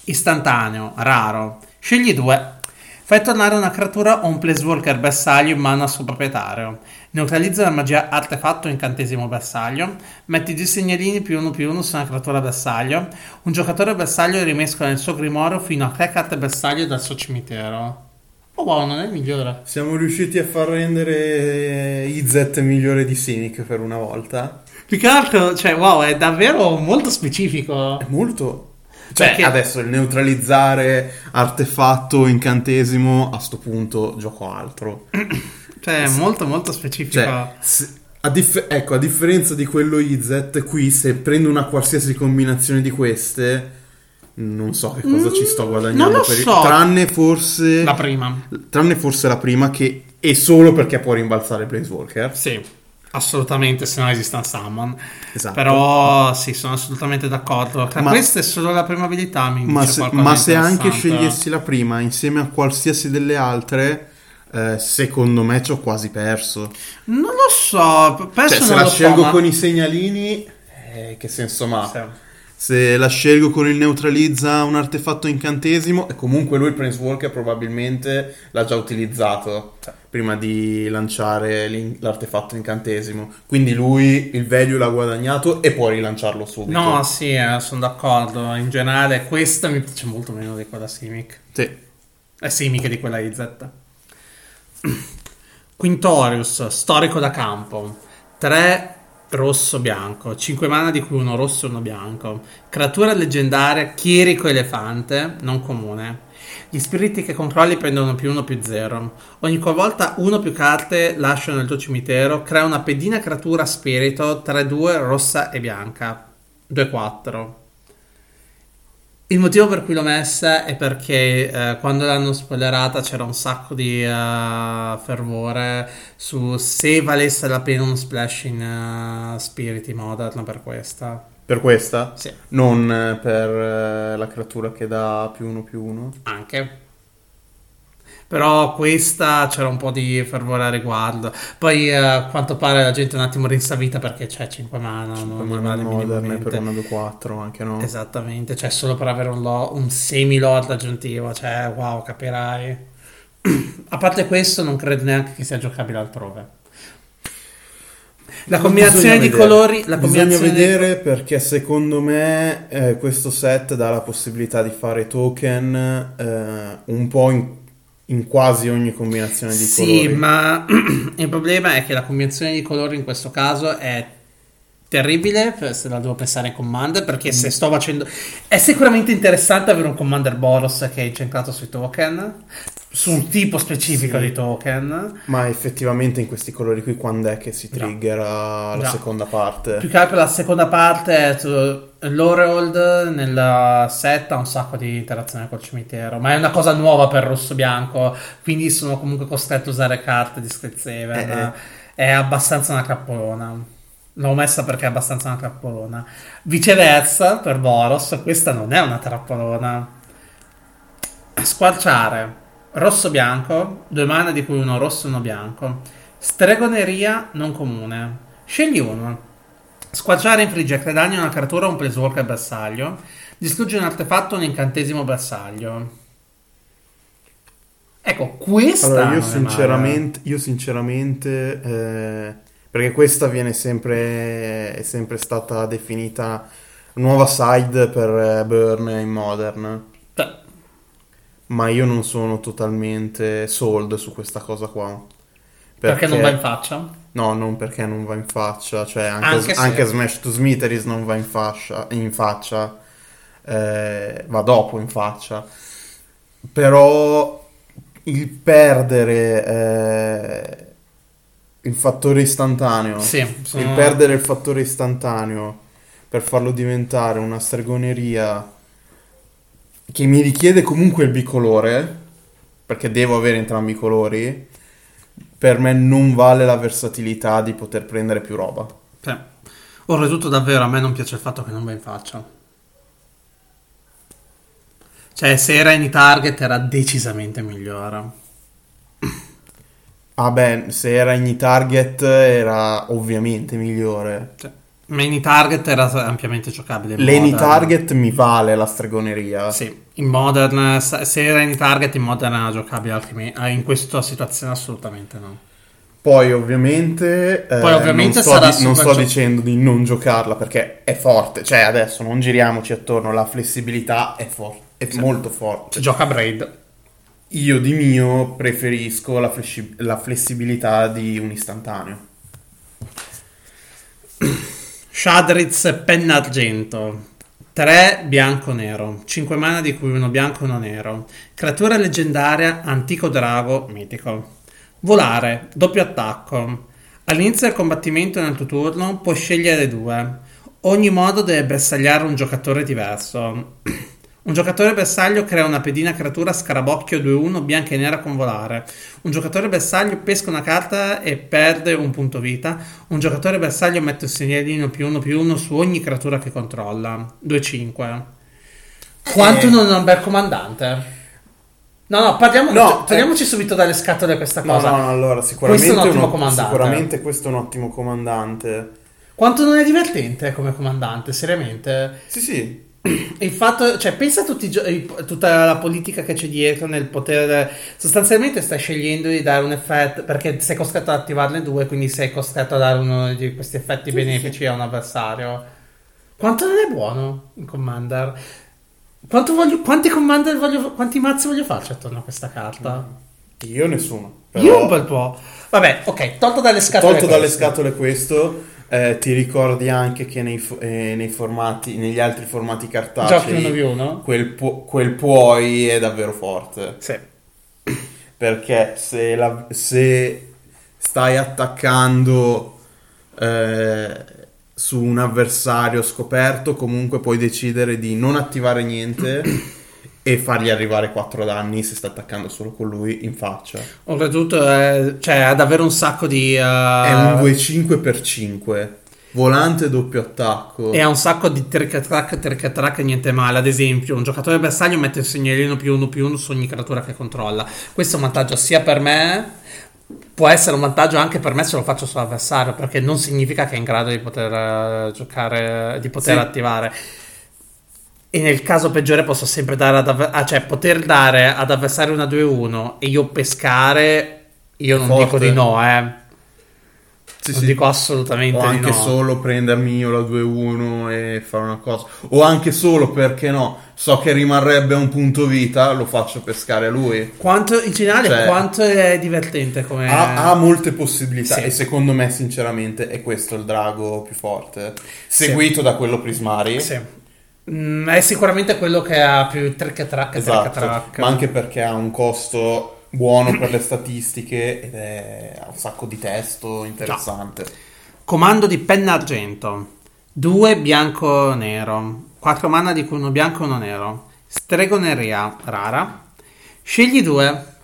Istantaneo, raro. Scegli due. Fai tornare una creatura o un Placewalker bersaglio in mano al suo proprietario. Neutralizza la magia artefatto incantesimo bersaglio. Metti due segnalini più uno più uno su una creatura bersaglio. Un giocatore bersaglio rimescola nel suo grimorio fino a tre carte bersaglio dal suo cimitero. Oh wow, non è il migliore. Siamo riusciti a far rendere IZ migliore di Cynic per una volta. Più che altro, cioè, wow, è davvero molto specifico. È molto. Cioè, Perché- adesso il neutralizzare artefatto, incantesimo, a sto punto gioco altro. Cioè, è molto molto specifico. Cioè, se- a dif- ecco, a differenza di quello IZ, qui se prendo una qualsiasi combinazione di queste, non so che cosa ci sto guadagnando. Mm, lo per so. Tranne forse... La prima. Tranne forse la prima che è solo perché può rimbalzare Planeswalker. Sì, assolutamente, se no esiste un summon. Esatto. Però sì, sono assolutamente d'accordo. Ma- Questa è solo la prima abilità, mi Ma se, ma se anche scegliessi la prima insieme a qualsiasi delle altre, eh, secondo me ci ho quasi perso. Non lo so, penso Cioè, se la lo so, scelgo ma- con i segnalini, eh, che senso ha? Sì. Se la scelgo con il neutralizza un artefatto incantesimo, e comunque lui il Planeswalker probabilmente l'ha già utilizzato prima di lanciare l'artefatto incantesimo. Quindi lui il value l'ha guadagnato e può rilanciarlo subito. No, sì, eh, sono d'accordo. In generale, questa mi piace molto meno di quella Simic. Sì. È Simic di quella IZ. Quintorius, storico da campo. 3 rosso-bianco. 5 mana di cui uno rosso e uno bianco. Creatura leggendaria, chierico elefante, non comune. Gli spiriti che controlli prendono più 1 più 0. Ogni qualvolta uno più carte lasciano il tuo cimitero, crea una pedina creatura spirito 3-2 rossa e bianca. 2-4. Il motivo per cui l'ho messa è perché eh, quando l'hanno spoilerata c'era un sacco di eh, fervore su se valesse la pena uno splash in eh, Spiriti Modern per questa. Per questa? Sì, Non per eh, la creatura che dà più uno più uno. anche. Però questa c'era un po' di fervore a riguardo. Poi eh, a quanto pare la gente è un attimo rinsavita perché c'è 5 mana, non, non vale moderne per una 2-4 anche no? Esattamente, cioè solo per avere un, lo- un semi-lord aggiuntivo, cioè wow, capirai. A parte questo, non credo neanche che sia giocabile altrove. La combinazione Bisogna di colori, la Bisogna combinazione di- vedere perché secondo me eh, questo set dà la possibilità di fare token eh, un po' in, in quasi ogni combinazione di Sì, colori. ma il problema è che la combinazione di colori in questo caso è terribile se la devo pensare in commander perché Mm. se sto facendo è sicuramente interessante avere un commander Boros che è incentrato sui token su un tipo specifico Sì. di token Ma effettivamente in questi colori qui quando è che si triggera la Già. seconda parte? Più che altro la seconda parte, tu- l'Oreold nel set ha un sacco di interazione col cimitero, ma è una cosa nuova per rosso bianco, quindi sono comunque costretto a usare carte di Saver. Eh, eh. È abbastanza una cappolona. L'ho messa perché è abbastanza una trappolona. Viceversa, per Boros, questa non è una trappolona. Squarciare. Rosso-bianco, due mana di cui uno rosso e uno bianco. Stregoneria non comune. Scegli uno. Squarciare infligge tre danni a una creatura o un planeswalker bersaglio. Distrugge un artefatto o un incantesimo bersaglio. Ecco, questa Allora, io male. sinceramente, io sinceramente eh, perché questa viene sempre, è sempre stata definita nuova side per eh, Burn in Modern, Beh, ma io non sono totalmente sold su questa cosa qua. perché non va in faccia? No, non perché non va in faccia, cioè anche, Anche anche Smash to Smitheries non va in, fascia, in faccia, eh, va dopo in faccia. Però il perdere eh, il fattore istantaneo, Sì, sono- il perdere il fattore istantaneo per farlo diventare una stregoneria che mi richiede comunque il bicolore, perché devo avere entrambi i colori, per me non vale la versatilità di poter prendere più roba. Sì. Oltretutto, davvero, a me non piace il fatto che non va in faccia. Cioè, se era in target era decisamente migliore. Ah beh, se era in target era ovviamente migliore. Cioè, ma in target era ampiamente giocabile. L'any target mi vale la stregoneria. Sì, in modern, se era in target in modern era giocabile, altrimenti in questa situazione assolutamente no. Poi ovviamente, eh, Poi, ovviamente non, sto, di- non sto dicendo di non giocarla perché è forte, cioè adesso non giriamoci attorno, la flessibilità è, for- è molto forte. Si gioca Braid. Io di mio preferisco la, flessi- la flessibilità di un istantaneo. Shadriz Penna Argento. 3 bianco-nero, 5 mana di cui uno bianco e uno nero. Creatura leggendaria, antico drago, mitico. Volare, doppio attacco. All'inizio del combattimento nel tuo turno puoi scegliere due. Ogni modo deve bersagliare un giocatore diverso. Un giocatore bersaglio crea una pedina creatura scarabocchio 2-1 bianca e nera con volare. Un giocatore bersaglio pesca una carta e perde un punto vita. Un giocatore bersaglio mette un segnalino più 1 più 1 su ogni creatura che controlla. 2-5. Quanto Eh. non è un bel comandante? No, no, parliamo, No, to- togliamoci subito dalle scatole questa cosa. no, no, allora sicuramente Questo è un ottimo uno- comandante. Sicuramente questo è un ottimo comandante. Quanto non è divertente come comandante, seriamente. Sì, sì. Il fatto, cioè, pensa a tutta la politica che c'è dietro nel poter. Sostanzialmente stai scegliendo di dare un effetto perché sei costretto ad attivarne due, quindi sei costretto a dare uno di questi effetti Sì, benefici a un avversario. Quanto non è buono un commander? Quanto voglio, quanti commander voglio, quanti mazzi voglio farci attorno a questa carta? Io nessuno. Io però- un bel po'. Vabbè, ok, tolto dalle scatole. Tolto dalle queste. scatole questo, eh, ti ricordi anche che nei, eh, nei formati, negli altri formati Giochi cartacei, più uno? quel, pu- quel puoi è davvero forte. Sì. Perché se, la- se stai attaccando eh, su un avversario scoperto, comunque puoi decidere di non attivare niente e fargli arrivare 4 danni se sta attaccando solo con lui in faccia. Oltretutto, è, cioè, ha davvero un sacco di. uh, È un 2-5 per 5. Volante doppio attacco. E ha un sacco di trick track, niente male. Ad esempio, un giocatore bersaglio mette il segnalino più uno più uno su ogni creatura che controlla. Questo è un vantaggio sia per me, può essere un vantaggio anche per me se lo faccio sull'avversario, perché non significa che è in grado di poter eh, giocare, di poter Sì. attivare. E nel caso peggiore posso sempre dare ad avver- ah, cioè poter dare ad avversario una 2-1 e io pescare, io non Forte. dico di no, eh. Sì, non sì. dico assolutamente O di anche no. solo prendermi io la 2-1 e fare una cosa. O anche solo perché no, so che rimarrebbe a un punto vita, lo faccio pescare a lui. Quanto, in generale, Cioè- quanto è divertente come... Ha, ha molte possibilità Sì. e secondo me sinceramente è questo il drago più forte. Seguito da quello Prismari. Mm, è sicuramente quello che ha più trick track e Esatto, track track. ma anche perché ha un costo buono per le statistiche ed è ha un sacco di testo interessante. Comando di penna argento. 2 bianco nero. 4 mana di cui uno bianco e uno nero. Stregoneria rara. Scegli due.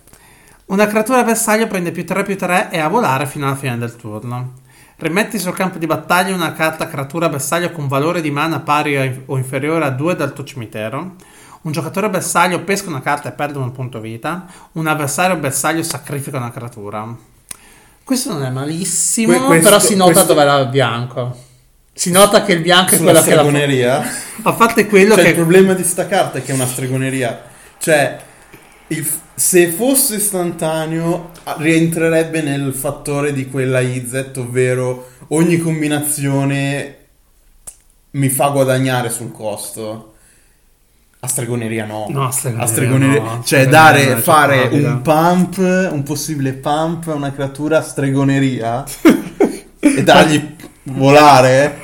Una creatura bersaglio prende più 3 più 3 e a volare fino alla fine del turno. Rimetti sul campo di battaglia una carta creatura bersaglio con valore di mana pari o inferiore a 2 dal tuo cimitero. Un giocatore bersaglio pesca una carta e perde un punto vita. Un avversario bersaglio sacrifica una creatura. Questo non è malissimo, Que- questo- però si nota questo- dove era il bianco. Si nota che il bianco è Sulla quello che la stregoneria. A parte quello Cioè, che il problema di sta carta è che è una stregoneria. Cioè, il- se fosse istantaneo, rientrerebbe nel fattore di quella IZ, ovvero ogni combinazione mi fa guadagnare sul costo. A stregoneria no. No, a stregoneria A stregoneria- no, cioè, stregoneria dare, fare un pump, un possibile pump a una creatura a stregoneria e dargli volare,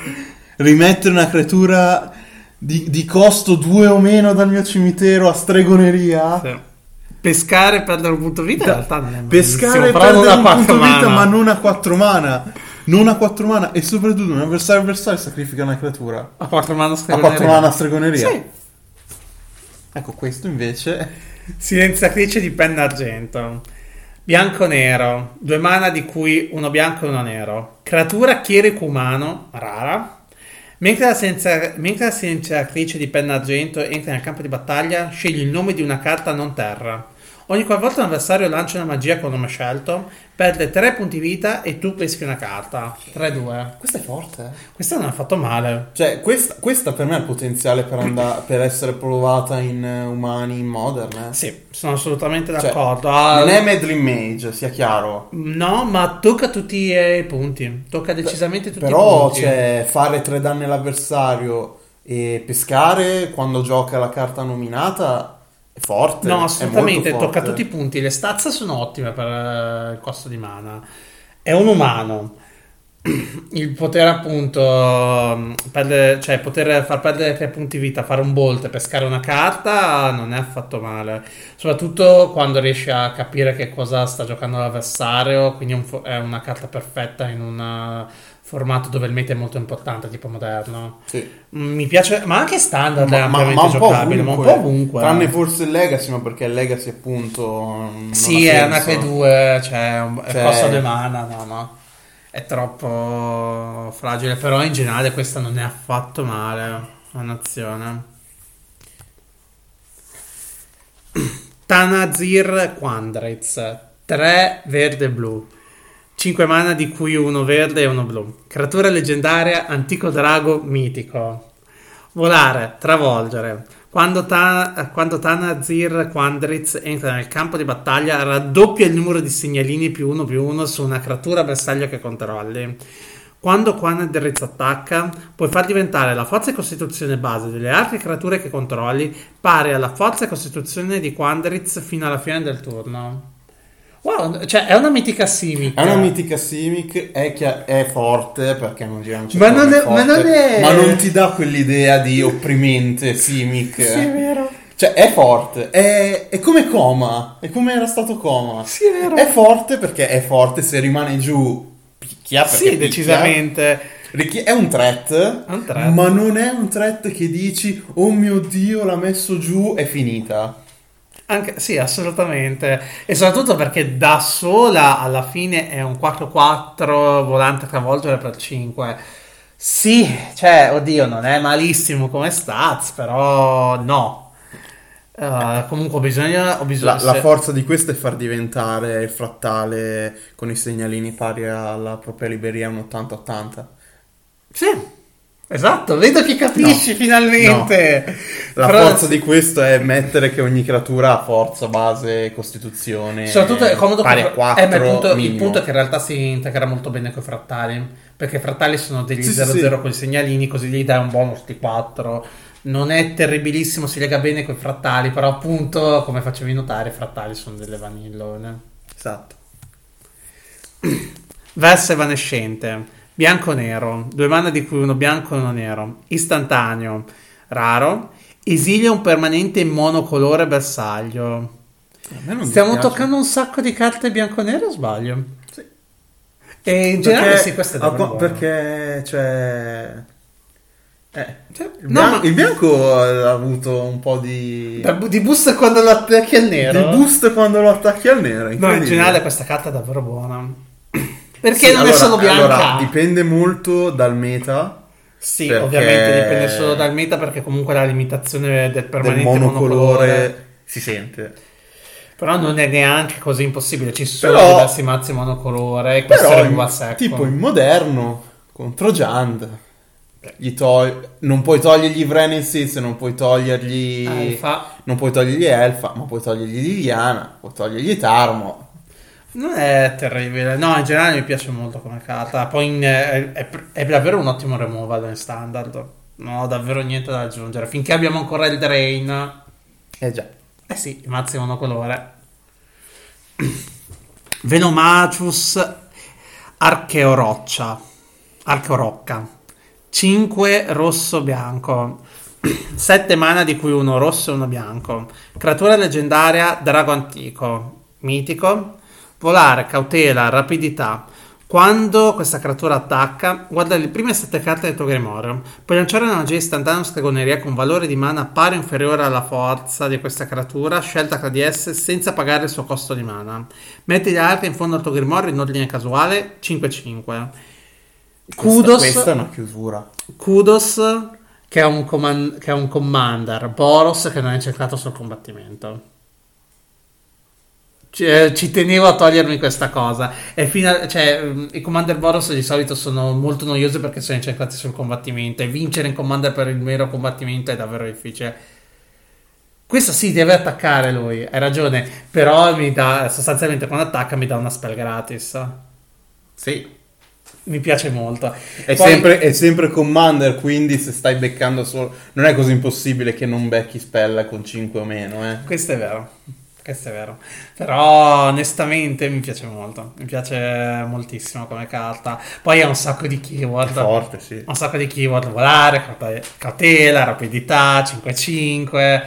rimettere una creatura di, di costo 2 o meno dal mio cimitero a stregoneria. Sì. Pescare e perdere un punto vita in realtà non è Pescare e perdere un punto vita, mana. ma non a 4 mana. Non a 4 mana. E soprattutto un avversario avversario sacrifica una creatura. A 4 mana A stregoneria. 4 mana a stregoneria. Sì. Ecco, questo invece. Silenziatrice di penna argento. Bianco-nero. Due mana di cui uno bianco e uno nero. Creatura chierico umano, rara. Mentre la, silenzia- mentre la silenziatrice di penna argento entra nel campo di battaglia, scegli il nome di una carta non terra. Ogni qualvolta un avversario lancia una magia con nome scelto, perde 3 punti vita e tu peschi una carta. 3-2. Questa è forte. Questo non ha fatto male. Cioè, questa, questa per me ha il potenziale per, andare, per essere provata in eh, umani in modern. eh. Sì, sono assolutamente Cioè, d'accordo. Ah, Non è Medley Mage, sia chiaro. No, ma tocca tutti i punti. Tocca decisamente tutti i Però, punti. cioè, fare tre danni all'avversario e pescare quando gioca la carta nominata forte. No, assolutamente, tocca forte. tutti i punti. Le stazze sono ottime per eh, il costo di mana. È un umano. il potere appunto mm, perdere- cioè poter far perdere tre punti vita, fare un bolt e pescare una carta non è affatto male. Soprattutto quando riesci a capire che cosa sta giocando l'avversario, quindi è, una carta perfetta in un uh, formato dove il meta è molto importante, tipo moderno. Sì. Mm, Mi piace, ma anche standard è Ma, ma- ampiamente ma po' giocabile, ma un po' ovunque. Tranne forse il Legacy, ma perché il Legacy appunto... Sì, è una senso. P2, cioè, un- Cioè- costa due mana, no, no. È troppo fragile, però in generale questa non è affatto male, è un'azione. Tanazir Quandrez, 3 verde blu. 5 mana di cui uno verde e uno blu. Creatura leggendaria, antico drago mitico. Volare, travolgere. Quando, ta- quando Tanazir Quandriz entra nel campo di battaglia, raddoppia il numero di segnalini più uno più uno su una creatura bersaglio che controlli. Quando Quandriz attacca, puoi far diventare la forza e costituzione base delle altre creature che controlli pari alla forza e costituzione di Quandriz fino alla fine del turno. Wow, cioè è una mitica Simic. È una mitica Simic, è, chia- è forte perché non gira un Ma non è- forte, ma non è- ma non ti dà quell'idea di opprimente Simic. Sì, è vero. Cioè, è forte, è, è come Coma, è come era stato Coma. Sì, è vero. È forte perché è forte, se rimane giù picchia. perché Sì, picchia. decisamente. Richi- È un threat, È un threat. ma non è un threat che dici, oh mio dio, l'ha messo giù, è finita. Anche, sì, assolutamente. E soprattutto perché da sola alla fine è un 4-4 volante a travolgere per 5. Sì, cioè, oddio, non è malissimo come stats, però no. Eh, comunque ho bisogno, ho bisogno La, la se- forza di questo è far diventare il frattale con i segnalini pari alla propria libreria un 80-80. Sì, esatto, vedo che capisci No, finalmente. La Però- forza di questo è mettere che ogni creatura ha forza, base, costituzione. Soprattutto è comodo pari che- a 4 eh, ma il, punto, il punto è che in realtà si integra molto bene con i frattali. Perché i frattali sono degli Sì, sì, 0-0 sì. con i segnalini, così gli dai un bonus di 4. Non è terribilissimo, si lega bene con i frattali, però appunto, come facevi notare, i frattali sono delle vanillone. Esatto. Verso evanescente, bianco-nero, due mana di cui uno bianco e uno nero, istantaneo, raro, esilia un permanente monocolore bersaglio. Stiamo toccando un sacco di carte bianco-nero o sbaglio? Sì. E in generale Perché, sì, questo è davvero buono. perché cioè eh, Cioè, il, no, ma- il bianco ha avuto un po' di di boost quando lo attacchi al nero. di boost quando lo attacchi al nero. No, in generale questa carta è davvero buona. Perché Sì, non allora- è solo bianca? Allora, dipende molto dal meta sì, perché- ovviamente dipende solo dal meta perché comunque la limitazione del del permanente monocolore monocolore. si sente. Però non è neanche così impossibile. Ci sono Però- diversi mazzi monocolore e questo Però arriva a in- secco. tipo in moderno contro Jand gli togli- non puoi togliergli Vrenesis, non puoi togliergli Alfa. non puoi togliergli Elfa, ma puoi togliergli Liliana, puoi togliergli Tarmo. Non è terribile. No, in generale mi piace molto come carta. Poi in- è, è- è davvero un ottimo removal in standard. Non ho davvero niente da aggiungere. Finché abbiamo ancora il drain. Eh già. Eh sì, mazzi monocolore. Venomagius Archeoroccia. Archeorocca. 5 rosso-bianco. 7 mana di cui uno rosso e uno bianco. Creatura leggendaria Drago Antico. Mitico. Volare, cautela, rapidità. Quando questa creatura attacca, guarda le prime 7 carte del tuo grimorio. Puoi lanciare una magia istantanea o stregoneria con valore di mana pari o inferiore alla forza di questa creatura, scelta tra di esse, senza pagare il suo costo di mana. Metti le altre in fondo al tuo grimorio in ordine casuale 5-5. Kudos, Questa, questa è una chiusura. Kudos che è, un coman- che è un commander, Boros che non è cercato sul combattimento. Ci, eh, ci tenevo a togliermi questa cosa. E fino a- cioè, mm, I commander Boros di solito sono molto noiosi perché sono incentrati sul combattimento. E vincere in commander per il mero combattimento è davvero difficile. Questo sì, deve attaccare lui, hai ragione. Però mi dà, sostanzialmente quando attacca mi dà una spell gratis. Sì. Mi piace molto. È, Poi- sempre, è sempre commander, quindi se stai beccando solo... Non è così impossibile che non becchi spell con 5 o meno, eh. Questo è vero. Questo è vero. Però onestamente mi piace molto. Mi piace moltissimo come carta. Poi ha un sacco di keyword. Forte, sì. Un sacco di keyword. Volare, cautela, rapidità, 5-5.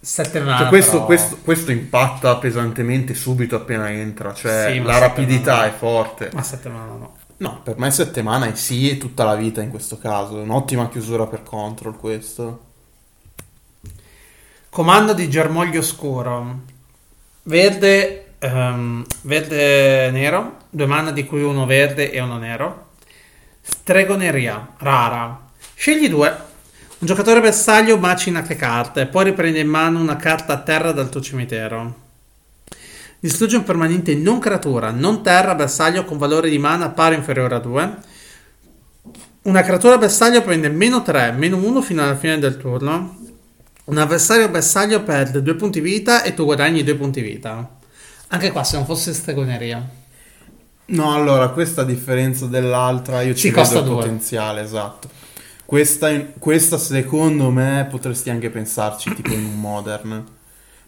7 mana. Cioè, questo, però- questo- questo impatta pesantemente subito appena entra. Cioè, Sì, la rapidità è forte. Ma 7 mana no. No, per me 7 mana è sì e tutta la vita in questo caso. È un'ottima chiusura per control questo. Comando di germoglio scuro. Verde, ehm, verde nero. Due mana di cui uno verde e uno nero. Stregoneria, rara. Scegli due. Un giocatore bersaglio macina tre carte, poi riprende in mano una carta a terra dal tuo cimitero. Distrugge un permanente non creatura, non terra, bersaglio con valore di mana pari o inferiore a 2. Una creatura bersaglio prende meno 3, meno 1 fino alla fine del turno. Un avversario bersaglio perde 2 punti vita e tu guadagni 2 punti vita. Anche qua, se non fosse stregoneria. No, allora, questa a differenza dell'altra, io ci Sì, vedo due. potenziale, esatto. Questa, questa, secondo me potresti anche pensarci tipo in un modern.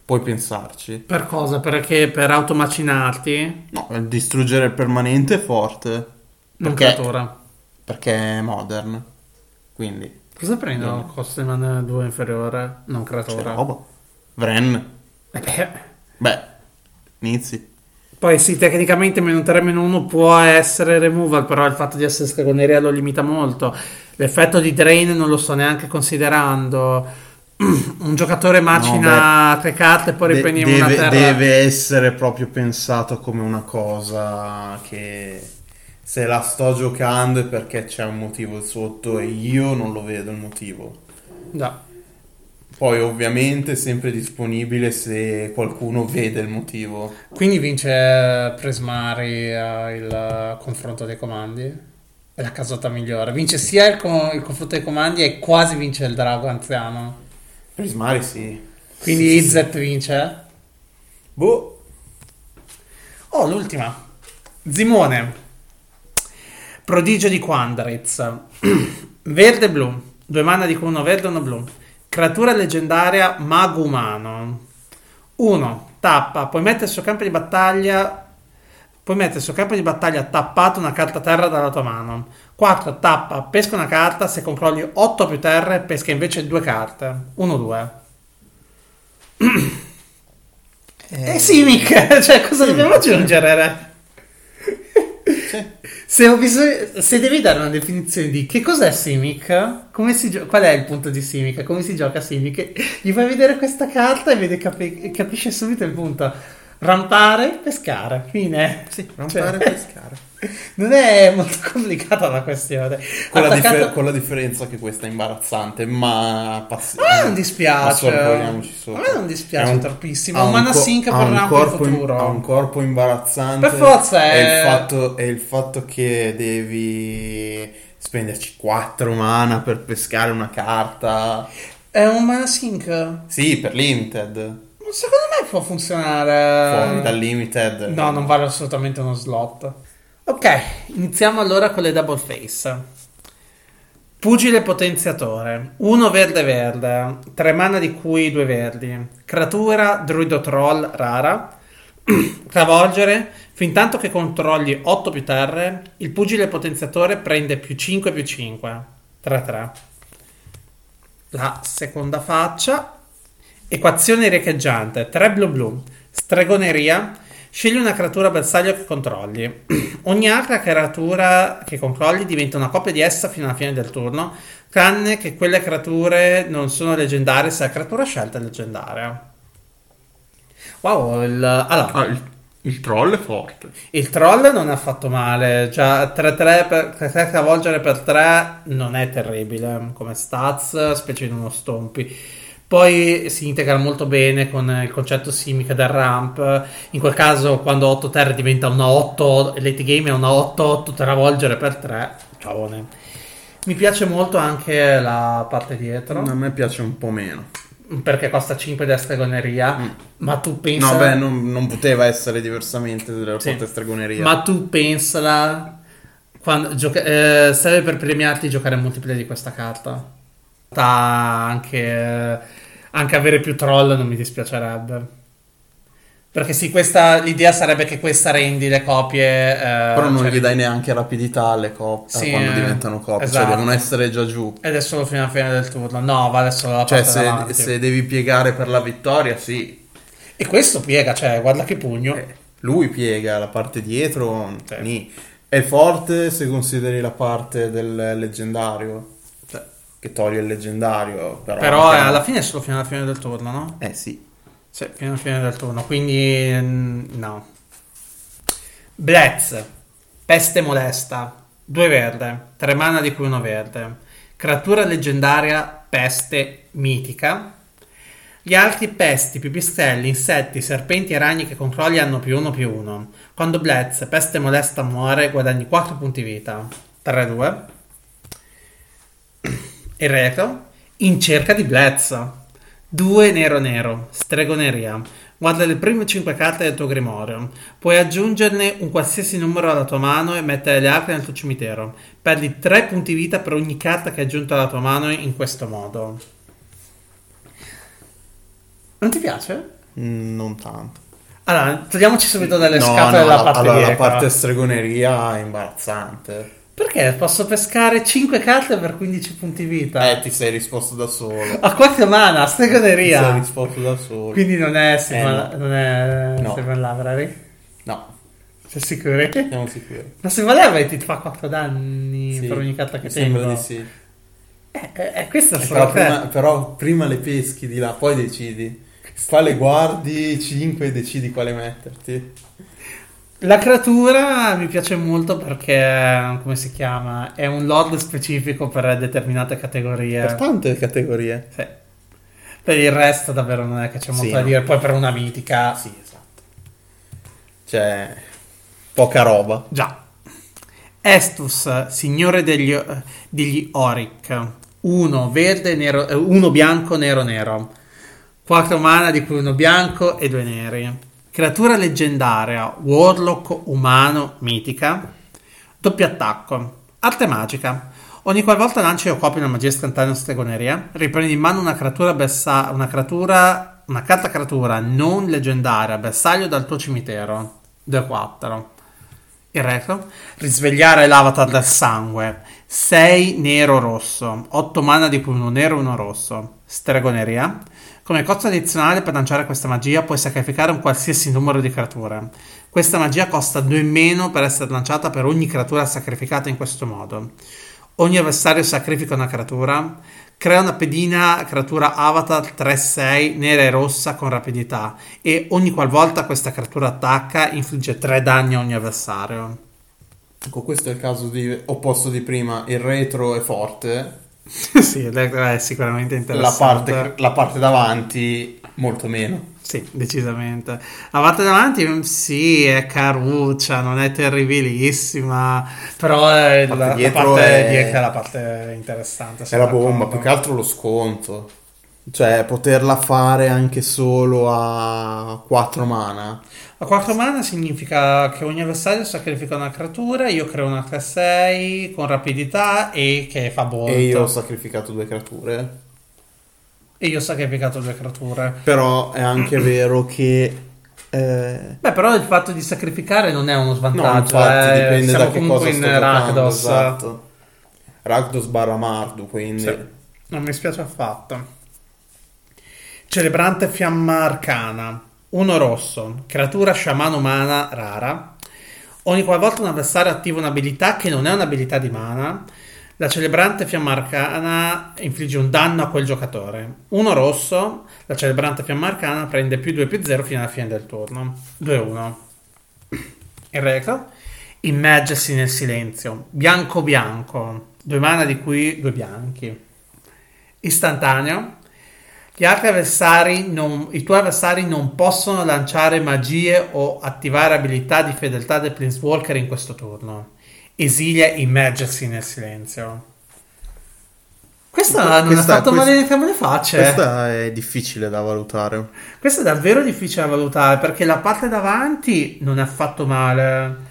Puoi pensarci. Per cosa? Perché per automacinarti? No, distruggere il permanente è forte. Non Perché? creatura. Perché è modern. Quindi, Cosa prendo? Costo di mana 2 inferiore? Non c'è creatura. roba. Vren. Eh beh. Beh, inizi. Poi sì, tecnicamente meno 3 meno 1 può essere removal, però il fatto di essere stregoneria lo limita molto. L'effetto di drain non lo sto neanche considerando. Un giocatore macina tre carte e poi De- riprendi deve, una terra. deve essere proprio pensato come una cosa che se la sto giocando è perché c'è un motivo sotto e io non lo vedo il motivo. Già. Poi ovviamente è sempre disponibile se qualcuno vede il motivo. Quindi vince Prismari eh, il confronto dei comandi. È la casata migliore. Vince sia il, co- il confronto dei comandi e quasi vince il drago anziano. Prismari sì. Quindi Izzet vince. Boh. Oh, l'ultima. Zimone. Prodigio di Quandariz. verde e blu. Due mana di cui uno verde e uno blu. Creatura leggendaria mago umano. 1. Tappa. Puoi mettere sul campo di battaglia. Puoi mettere sul campo di battaglia tappato una carta terra dalla tua mano. 4. Tappa. Pesca una carta. Se controlli 8 più terre, pesca invece due carte. 1-2. Eh, Simic, cioè cosa dobbiamo aggiungere? Se, bisogno- se devi dare una definizione di che cos'è Simic, gio- qual è il punto di Simic, come si gioca Simic, gli fai vedere questa carta e vede capi- capisce subito il punto. Rampare, pescare, fine. Sì, rampare e Cioè, pescare. Non è molto complicata la questione. Con la, differ- con la differenza che questa è imbarazzante, ma passi- A me non dispiace. A me non dispiace È un- troppissimo. Un mana co- sync ha per un in corpo im- futuro. ha un corpo imbarazzante. Per forza è- il fatto, è il fatto che devi spenderci 4 mana per pescare una carta. È un mana sync. Sì, per limited. Secondo me può funzionare. Fuori dal limited. No, non vale assolutamente uno slot. Ok, iniziamo allora con le double face. Pugile potenziatore. Uno verde verde. Tre mana di cui due verdi. Creatura druido troll rara. Travolgere. Fin tanto che controlli 8 più terre, il pugile potenziatore prende più 5 più 5. 3-3. La seconda faccia. Equazione riecheggiante. 3 blu blu. Stregoneria. Scegli una creatura bersaglio che controlli. Ogni altra creatura che controlli diventa una copia di essa fino alla fine del turno, tranne che quelle creature non sono leggendarie se la creatura scelta è leggendaria. Wow, il, allora, Ah, il, il troll è forte. il troll non è affatto male, già 3-3 per 3 travolgere per 3 non è terribile come stats, specie in uno stompi. Poi si integra molto bene con il concetto simic del ramp. In quel caso, quando 8 terre diventa una 8, late game è una 8-8 travolgere per 3. Ciaone. Mi piace molto anche la parte dietro, A me piace un po' meno. perché costa 5 da stregoneria. Mm. Ma tu pensa. No, beh, non, non poteva essere diversamente della Sì. forte stregoneria. Ma tu pensala quando gioca- eh, serve per premiarti giocare multiplayer di questa carta. Anche, anche avere più troll non mi dispiacerebbe. Perché sì, questa, l'idea sarebbe che questa rendi le copie. eh, Però non cioè, gli dai neanche rapidità alle coppie Sì, quando eh, diventano coppie, esatto. cioè devono essere già giù. Ed è solo fino alla fine del turno. No, vale solo la Cioè, parte se, se devi piegare per la vittoria, sì. E questo piega, cioè, guarda che pugno. Eh, lui piega la parte dietro, Sì. nì. È forte se consideri la parte del leggendario, cioè, che toglie il leggendario. Però, Però anche alla fine è solo fino alla fine del turno, no? Eh sì. Sì, fino alla fine del turno. Quindi, mm, no. Blitz, peste molesta, 2 verde, 3 mana di cui uno verde. Creatura leggendaria, peste mitica. Gli altri pesti, pipistrelli, insetti, serpenti e ragni che controlli hanno più uno più uno. Quando Blitz, peste molesta, muore, guadagni 4 punti vita. 3-2. Il retro, in cerca di Blitz. 2 nero nero, stregoneria. Guarda le prime 5 carte del tuo grimorio. Puoi aggiungerne un qualsiasi numero alla tua mano e mettere le altre nel tuo cimitero. Perdi 3 punti vita per ogni carta che hai aggiunto alla tua mano in questo modo. Non ti piace? Mm, Non tanto. Allora, togliamoci subito dalle No, scatole no, la la- parte allora, la parte stregoneria è imbarazzante. Perché posso pescare 5 carte per 15 punti vita? Eh, ti sei risposto da solo. A 4 mana, Ti sei stregoneria. risposto da solo. Quindi non è Steven, Eh, non è No. Steven Library? No, Sei sicuri? siamo sicuri. Ma se Library ti fa 4 danni Sì, per ogni carta che mi sembra tengo. di sì. Eh, eh, eh, questo è Eh, Però prima, però prima le peschi di là, poi decidi. Quale guardi 5 e decidi quale metterti. La creatura mi piace molto perché, come si chiama? È un lord specifico per determinate categorie. Per tante categorie. Sì. Per il resto davvero non è che c'è molto Sì, da dire. Poi per una mitica... Sì, esatto. Cioè, poca roba. Già. Estus, signore degli, degli Oric. Uno verde, nero, eh, uno bianco, nero, nero. 4 mana di cui uno bianco e due neri. Creatura leggendaria, Warlock umano, mitica. Doppio attacco. Arte magica. Ogni qualvolta lanci o copi una magia istantanea o stregoneria, riprendi in mano una creatura, bersa- una creatura, una carta creatura non leggendaria, bersaglio dal tuo cimitero. 2-4. Il retro. Risvegliare l'avatar del sangue. 6 nero-rosso. 8 mana di cui uno nero e uno rosso. Stregoneria. Come costo addizionale per lanciare questa magia puoi sacrificare un qualsiasi numero di creature. Questa magia costa 2 meno per essere lanciata per ogni creatura sacrificata in questo modo. Ogni avversario sacrifica una creatura. Crea una pedina creatura avatar 3-6 nera e rossa con rapidità e ogni qualvolta questa creatura attacca infligge 3 danni a ogni avversario. Ecco, questo è il caso di, opposto di prima. Il retro è forte, sì, è sicuramente la interessante. parte, la parte davanti molto meno. Sì, decisamente. La parte davanti, mm, sì, è caruccia, non è terribilissima, però è La la, parte la dietro parte è- dietro è la parte interessante. È la bomba, più che altro lo sconto. Cioè, poterla fare anche solo a 4 mana. A 4 mana significa che ogni avversario sacrifica una creatura, io creo una 3-6 con rapidità e che fa bolt. E io ho sacrificato due creature. E io ho sacrificato due creature. Però è anche vero che... eh, Beh, però il fatto di sacrificare non è uno No, svantaggio. infatti eh. dipende Siamo da che cosa in Rakdos. esatto. Rakdos barra Mardu, quindi... Sì. Non mi spiace affatto. Celebrante fiamma arcana. Uno rosso. Creatura sciamano mana rara. Ogni qualvolta un avversario attiva un'abilità che non è un'abilità di mana, la celebrante fiamma arcana infligge un danno a quel giocatore. Uno rosso, la celebrante fiamma arcana prende più 2 più 0 fino alla fine del turno. 2-1. Il retro. Immergersi nel silenzio. Bianco bianco. Due mana di cui due bianchi. Istantaneo. Gli altri avversari non- I tuoi avversari non possono lanciare magie o attivare abilità di fedeltà del Planeswalker in questo turno. Esilia immergersi nel silenzio. Questa non Questa- ha fatto questa- male entrambe le facce. Questa è difficile da valutare. Questo è davvero difficile da valutare perché la parte davanti non è affatto male.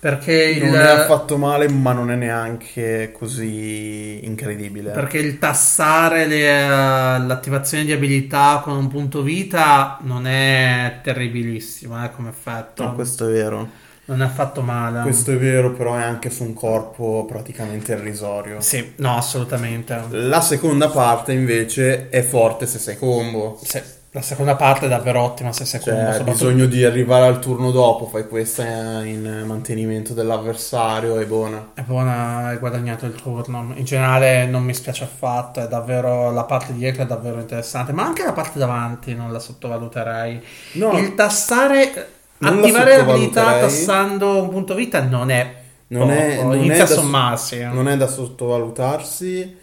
Perché il, Non è affatto male, ma non è neanche così incredibile. perché il tassare le, eh, l'attivazione di abilità con un punto vita non è terribilissimo eh, come effetto. No, questo è vero. Non è affatto male. Questo è vero, però è anche su un corpo praticamente irrisorio. Sì, no, assolutamente. La seconda parte invece è forte se sei combo. Sì, la seconda parte è davvero ottima se sei Cioè, soprattutto- bisogno di arrivare al turno dopo, fai questa in mantenimento dell'avversario e buona. È buona, hai guadagnato il turno. In generale non mi spiace affatto, è davvero la parte dietro è davvero interessante, ma anche la parte davanti non la sottovaluterei. No, Il tassare, attivare l'abilità tassando un punto vita non è non è, poco, non inizia è a da, sommarsi. non è da sottovalutarsi.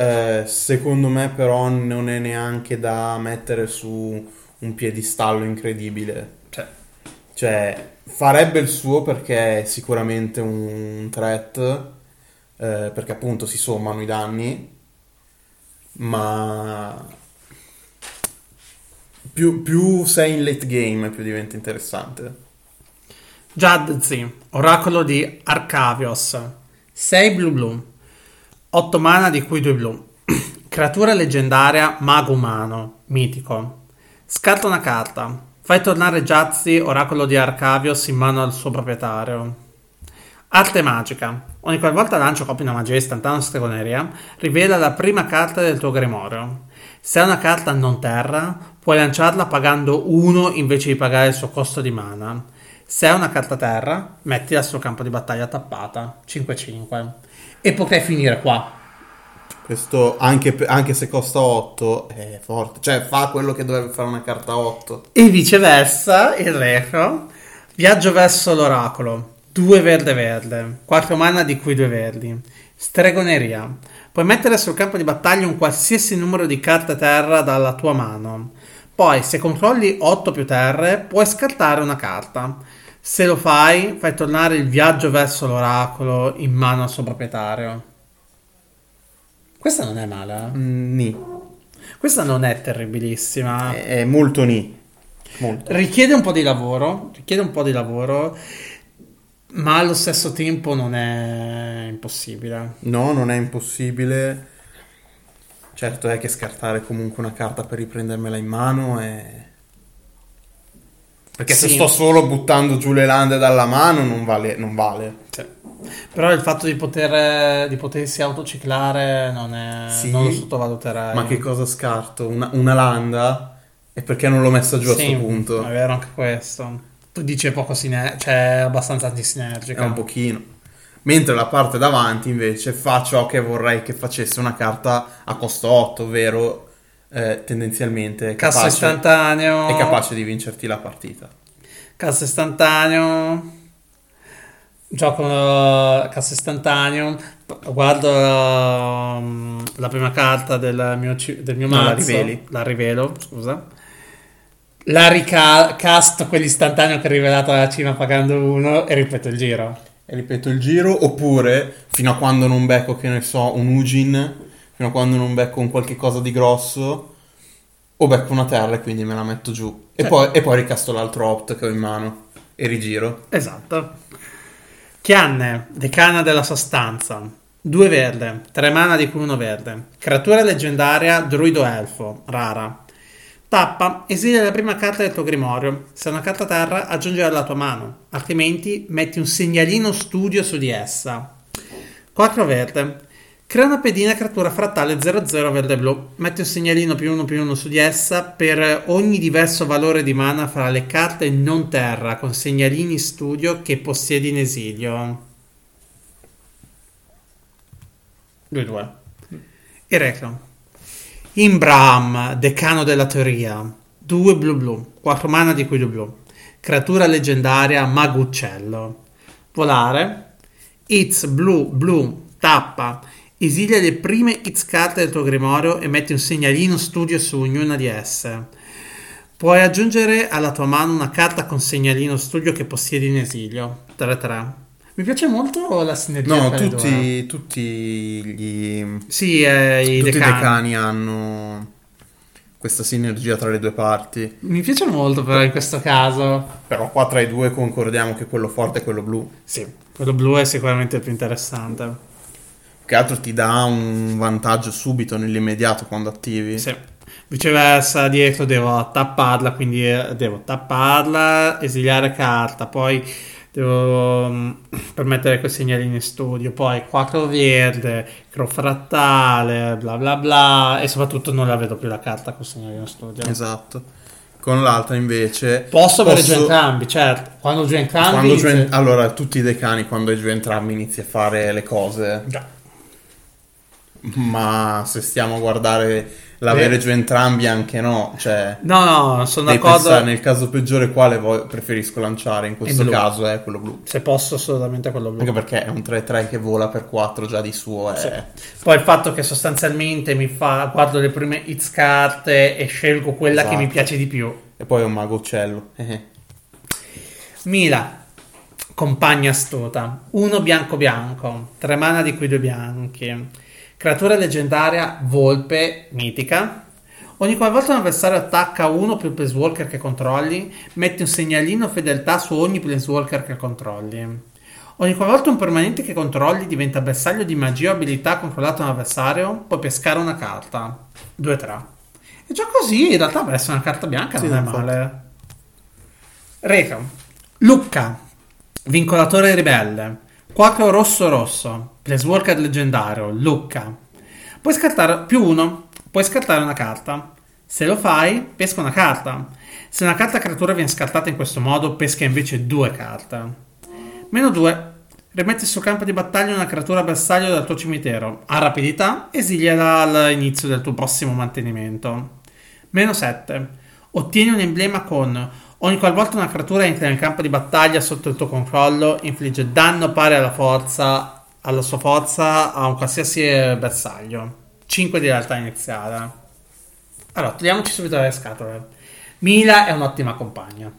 Eh, secondo me, però, non è neanche da mettere su un piedistallo incredibile. Cioè, Cioè, farebbe il suo perché è sicuramente un threat, eh, perché appunto si sommano i danni, ma più, più sei in late game più diventa interessante. Jadzi, oracolo di Arcavios, 6 blu blu, 8 mana di cui 2 blu. Creatura leggendaria, mago umano, mitico. Scarta una carta. Fai tornare Jazzy, oracolo di Arcavios, in mano al suo proprietario. Arte magica. Ogni qualvolta lancio copia una magia istantanea stregoneria, rivela la prima carta del tuo grimorio. Se è una carta non terra, puoi lanciarla pagando 1 invece di pagare il suo costo di mana. Se è una carta terra, mettila sul campo di battaglia tappata. 5-5. E potrei finire qua. Questo, anche, anche se costa 8, è forte. Cioè, fa quello che dovrebbe fare una carta 8. E viceversa, il retro. Viaggio verso l'oracolo. 2 verde verde. 4 mana di cui 2 verdi. Stregoneria. Puoi mettere sul campo di battaglia un qualsiasi numero di carte terra dalla tua mano. Poi, se controlli 8 più terre, puoi scartare una carta. Se lo fai, fai tornare il viaggio verso l'oracolo in mano al suo proprietario. Questa non è male. eh? Mm, ni. Questa non è terribilissima. È, è molto ni. Molto. Richiede un po' di lavoro, richiede un po' di lavoro, ma allo stesso tempo non è impossibile. No, non è impossibile. Certo è che scartare comunque una carta per riprendermela in mano è... Perché se Sì. sto solo buttando giù le lande dalla mano non vale. Non vale. Però il fatto di, poter, di potersi autociclare non, è, Sì. non lo sottovaluterei. Ma che cosa scarto? Una, una landa? E perché non l'ho messa giù a Sì, questo punto? È vero anche questo. Tu dici è poco sinergica, cioè è abbastanza antisinergica. È un pochino. Mentre la parte davanti invece fa ciò che vorrei che facesse una carta a costo 8, ovvero eh, tendenzialmente è Cassa capace, istantaneo. è capace di vincerti la partita. Cassa istantaneo. Gioco uh, cassa istantaneo. Guardo um, la prima carta del mio, del mio No, la mazzo. riveli. La rivelo, scusa. La ricast quell'istantaneo che è rivelato alla cima pagando uno e ripeto il giro. E ripeto il giro, oppure fino a quando non becco, che ne so, un Ugin, fino a quando non becco un qualche cosa di grosso, o becco una terra e quindi me la metto giù. E, poi, e poi ricasto l'altro opt che ho in mano e rigiro. Esatto. Chianne, decana della sostanza. 2 verde, 3 mana di cui uno verde. Creatura leggendaria, druido elfo, rara. Tappa, esilia la prima carta del tuo grimorio. Se è una carta terra, aggiungila alla tua mano. Altrimenti, metti un segnalino studio su di essa. 4 verde. Crea una pedina creatura frattale 00 verde blu. Metti un segnalino più uno più uno su di essa per ogni diverso valore di mana fra le carte non terra con segnalini studio che possiedi in esilio. 2-2. Il reclam. Imbram, decano della teoria. 2 blu blu. 4 mana di cui 2 blu. Creatura leggendaria Maguccello. Volare. It's blu blu. Tappa. Esilia le prime X carte del tuo grimorio e metti un segnalino studio su ognuna di esse. Puoi aggiungere alla tua mano una carta con segnalino studio che possiedi in esilio. 3-3. Mi piace molto la sinergia No, tra le due. tutti, tutti gli... Sì, eh, i tutti decani. i decani hanno questa sinergia tra le due parti. Mi piace molto però in questo caso. Però qua tra i due concordiamo che quello forte è quello blu. Sì, quello blu è sicuramente il più interessante. Che altro ti dà un vantaggio subito nell'immediato quando attivi. Sì. Viceversa, dietro devo tapparla, quindi eh, devo tapparla, esiliare carta, poi devo mm, permettere quei segnalini in studio, poi 4 verde, crofrattale, bla bla bla, e soprattutto non la vedo più la carta con segnalino in studio. Esatto. Con l'altra invece... Posso avere giù entrambi, certo. Quando giù entrambi... Quando giù en- Allora, tutti i decani, quando hai giù entrambi inizi a fare le cose. Già. Ma se stiamo a guardare l'avere Beh. giù entrambi anche no, cioè No, no, sono d'accordo. pensare nel caso peggiore quale vo- preferisco lanciare, in questo caso è quello blu. Se posso, assolutamente quello blu. Anche perché è un 3-3 che vola per 4 già di suo è... Sì. Poi il fatto che sostanzialmente mi fa, guardo le prime hits carte e scelgo quella che Esatto. mi piace di più. E poi è un mago uccello. Eh. Mila, compagna astuta, uno bianco bianco, tre mana di cui due bianchi, creatura leggendaria volpe mitica. Ogni qualvolta un avversario attacca uno più planeswalker che controlli, metti un segnalino fedeltà su ogni planeswalker che controlli. Ogni qualvolta un permanente che controlli diventa bersaglio di magia o abilità controllato da un avversario, puoi pescare una carta. 2-3. E già così in realtà per essere una carta bianca Sì, non è infatti. male. Reca. Lucca. Vincolatore ribelle. 4 rosso rosso. Planeswalker leggendario. Lucca. Puoi scartare più uno. Puoi scartare una carta. Se lo fai, pesca una carta. Se una carta creatura viene scartata in questo modo, pesca invece due carte. Meno 2. Rimetti sul campo di battaglia una creatura bersaglio dal tuo cimitero. Ha rapidità, esiliala all'inizio del tuo prossimo mantenimento. Meno 7. Ottieni un emblema con ogni qualvolta una creatura entra nel campo di battaglia sotto il tuo controllo, infligge danno pari alla forza, alla sua forza a un qualsiasi bersaglio. 5 di realtà iniziale. Allora, togliamoci subito le scatole. Mila è un'ottima compagna.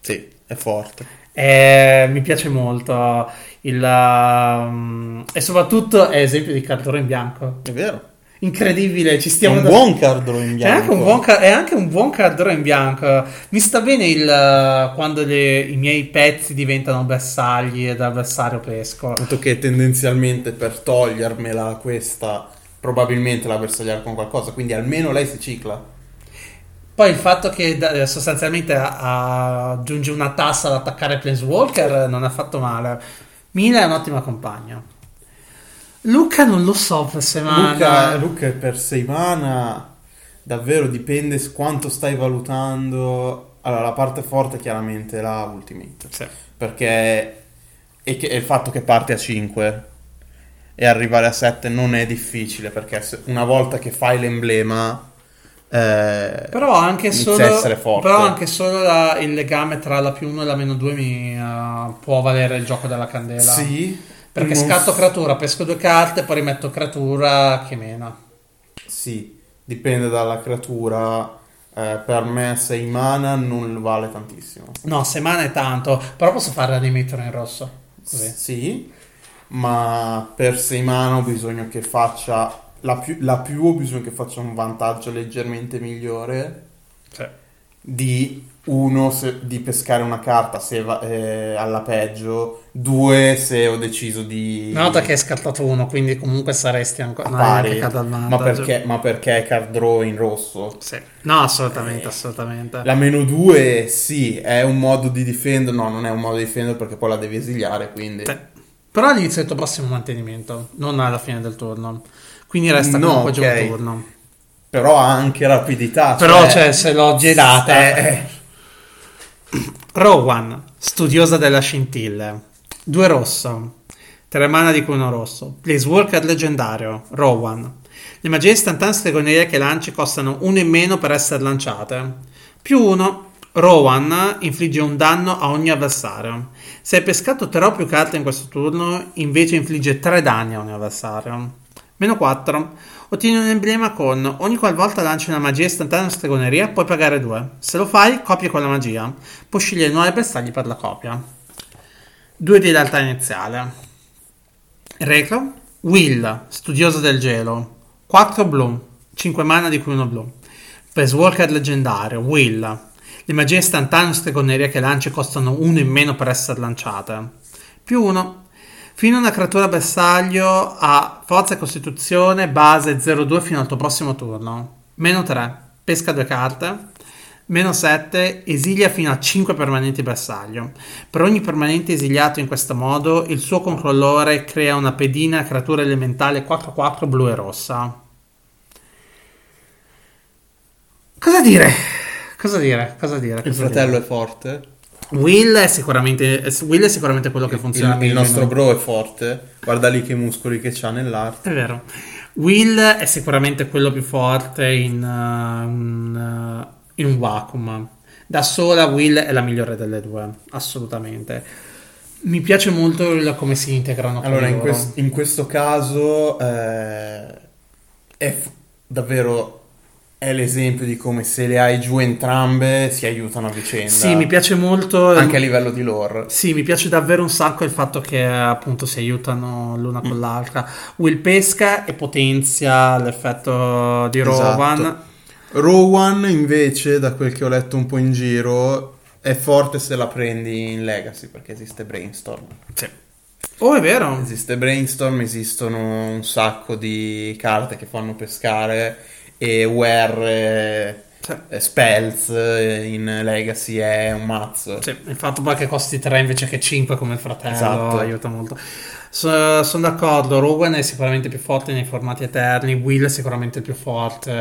Sì, è forte. Eh, mi piace molto il, um, e soprattutto è esempio di cartone in bianco. È vero. Incredibile, ci È stiamo un da- buon cardro in È bianco. anche, un buon ca- è anche un buon cardone in bianco. Mi sta bene il, quando le- i miei pezzi diventano bersagli e da avversario pesco. Tanto che tendenzialmente per togliermela questa probabilmente la bersagliare con qualcosa, quindi almeno lei si cicla. Poi il fatto che sostanzialmente aggiunge una tassa ad attaccare Planeswalker non è affatto male. Mila è un'ottima compagna. Luca non lo so per semana. Luca, Luca per 6 mana davvero dipende quanto stai valutando. Allora, la parte forte chiaramente è la Ultimate. Sì. Perché e che- e il fatto che parte a 5 e arrivare a 7 non è difficile perché una volta che fai l'emblema eh, Però anche solo, però anche solo la- il legame tra la più 1 e la meno 2 mi uh, può valere il gioco della candela. Sì, Perché non scatto creatura, pesco due carte, poi rimetto creatura che mena. Sì, dipende dalla creatura. Eh, per me 6 mana non vale tantissimo. No, se mana è tanto, però posso fare l'animator in rosso. Così. Sì, ma per 6 mana ho bisogno che faccia la più, la più ho bisogno che faccia un vantaggio leggermente migliore Sì. di uno se- di pescare una carta se va, eh, alla peggio, due se ho deciso di Una volta che hai scartato uno, quindi comunque saresti ancora hai pari. ma perché, ma perché è card draw in rosso? Sì. No, assolutamente, assolutamente. La meno 2 sì, è un modo di difendere, no, non è un modo di difendere perché poi la devi esiliare, quindi... Sì. Però all'inizio del tuo prossimo mantenimento, non alla fine del turno. Quindi resta No, comunque già ok. un turno. Però ha anche rapidità. Però, cioè, se l'ho girata. Eh, Rowan, studiosa della scintille. Due rosso. Tre mana di cui uno rosso. Planeswalker leggendario. Rowan. Le magie istantanee stregonerie che lanci costano uno in meno per essere lanciate. Più uno. Rowan infligge un danno a ogni avversario. Se hai pescato tre o più carte in questo turno, invece infligge tre danni a ogni avversario. Meno 4. Ottieni un emblema con ogni qualvolta lanci una magia istantanea o stregoneria, puoi pagare 2. Se lo fai, copia quella magia. Puoi scegliere nuovi bersagli per la copia. 2 di realtà iniziale. Reclo. Will, studioso del gelo. 4 blu. 5 mana di cui uno blu. Walker leggendario, Will. Le magie istantanee o stregoneria che lanci costano 1 in meno per essere lanciate. Più 1. Fino a una creatura bersaglio ha forza e costituzione base 0-2 fino al tuo prossimo turno. Meno 3. Pesca due carte. Meno 7. Esilia fino a 5 permanenti bersaglio. Per ogni permanente esiliato in questo modo, il suo controllore crea una pedina creatura elementale 4-4 blu e rossa. Cosa dire? Cosa dire? Cosa dire? Il Cosa fratello dire? è forte. Will è sicuramente, Will è sicuramente quello che funziona Il, il nostro bro è forte. Guarda lì che muscoli che c'ha nell'arte. È vero. Will è sicuramente quello più forte in, uh, un, uh, in un vacuum. Da sola Will è la migliore delle due, assolutamente. Mi piace molto il- come si integrano con Allora, in, quest- in questo caso eh, è f- davvero è l'esempio di come se le hai giù entrambe si aiutano a vicenda. Sì, mi piace molto. Anche a livello di lore. Sì, mi piace davvero un sacco il fatto che appunto si aiutano l'una Mm. con l'altra. Will pesca e potenzia l'effetto di Rowan. Esatto. Rowan invece, da quel che ho letto un po' in giro, è forte se la prendi in Legacy perché esiste Brainstorm. Sì. Oh, è vero. Esiste Brainstorm, esistono un sacco di carte che fanno pescare e Where Sì. eh, Spells eh, in Legacy è un mazzo. Sì, il fatto che costi 3 invece che 5 come fratello Esatto. aiuta molto. So- sono d'accordo, Rowan è sicuramente più forte nei formati eterni, Will è sicuramente più forte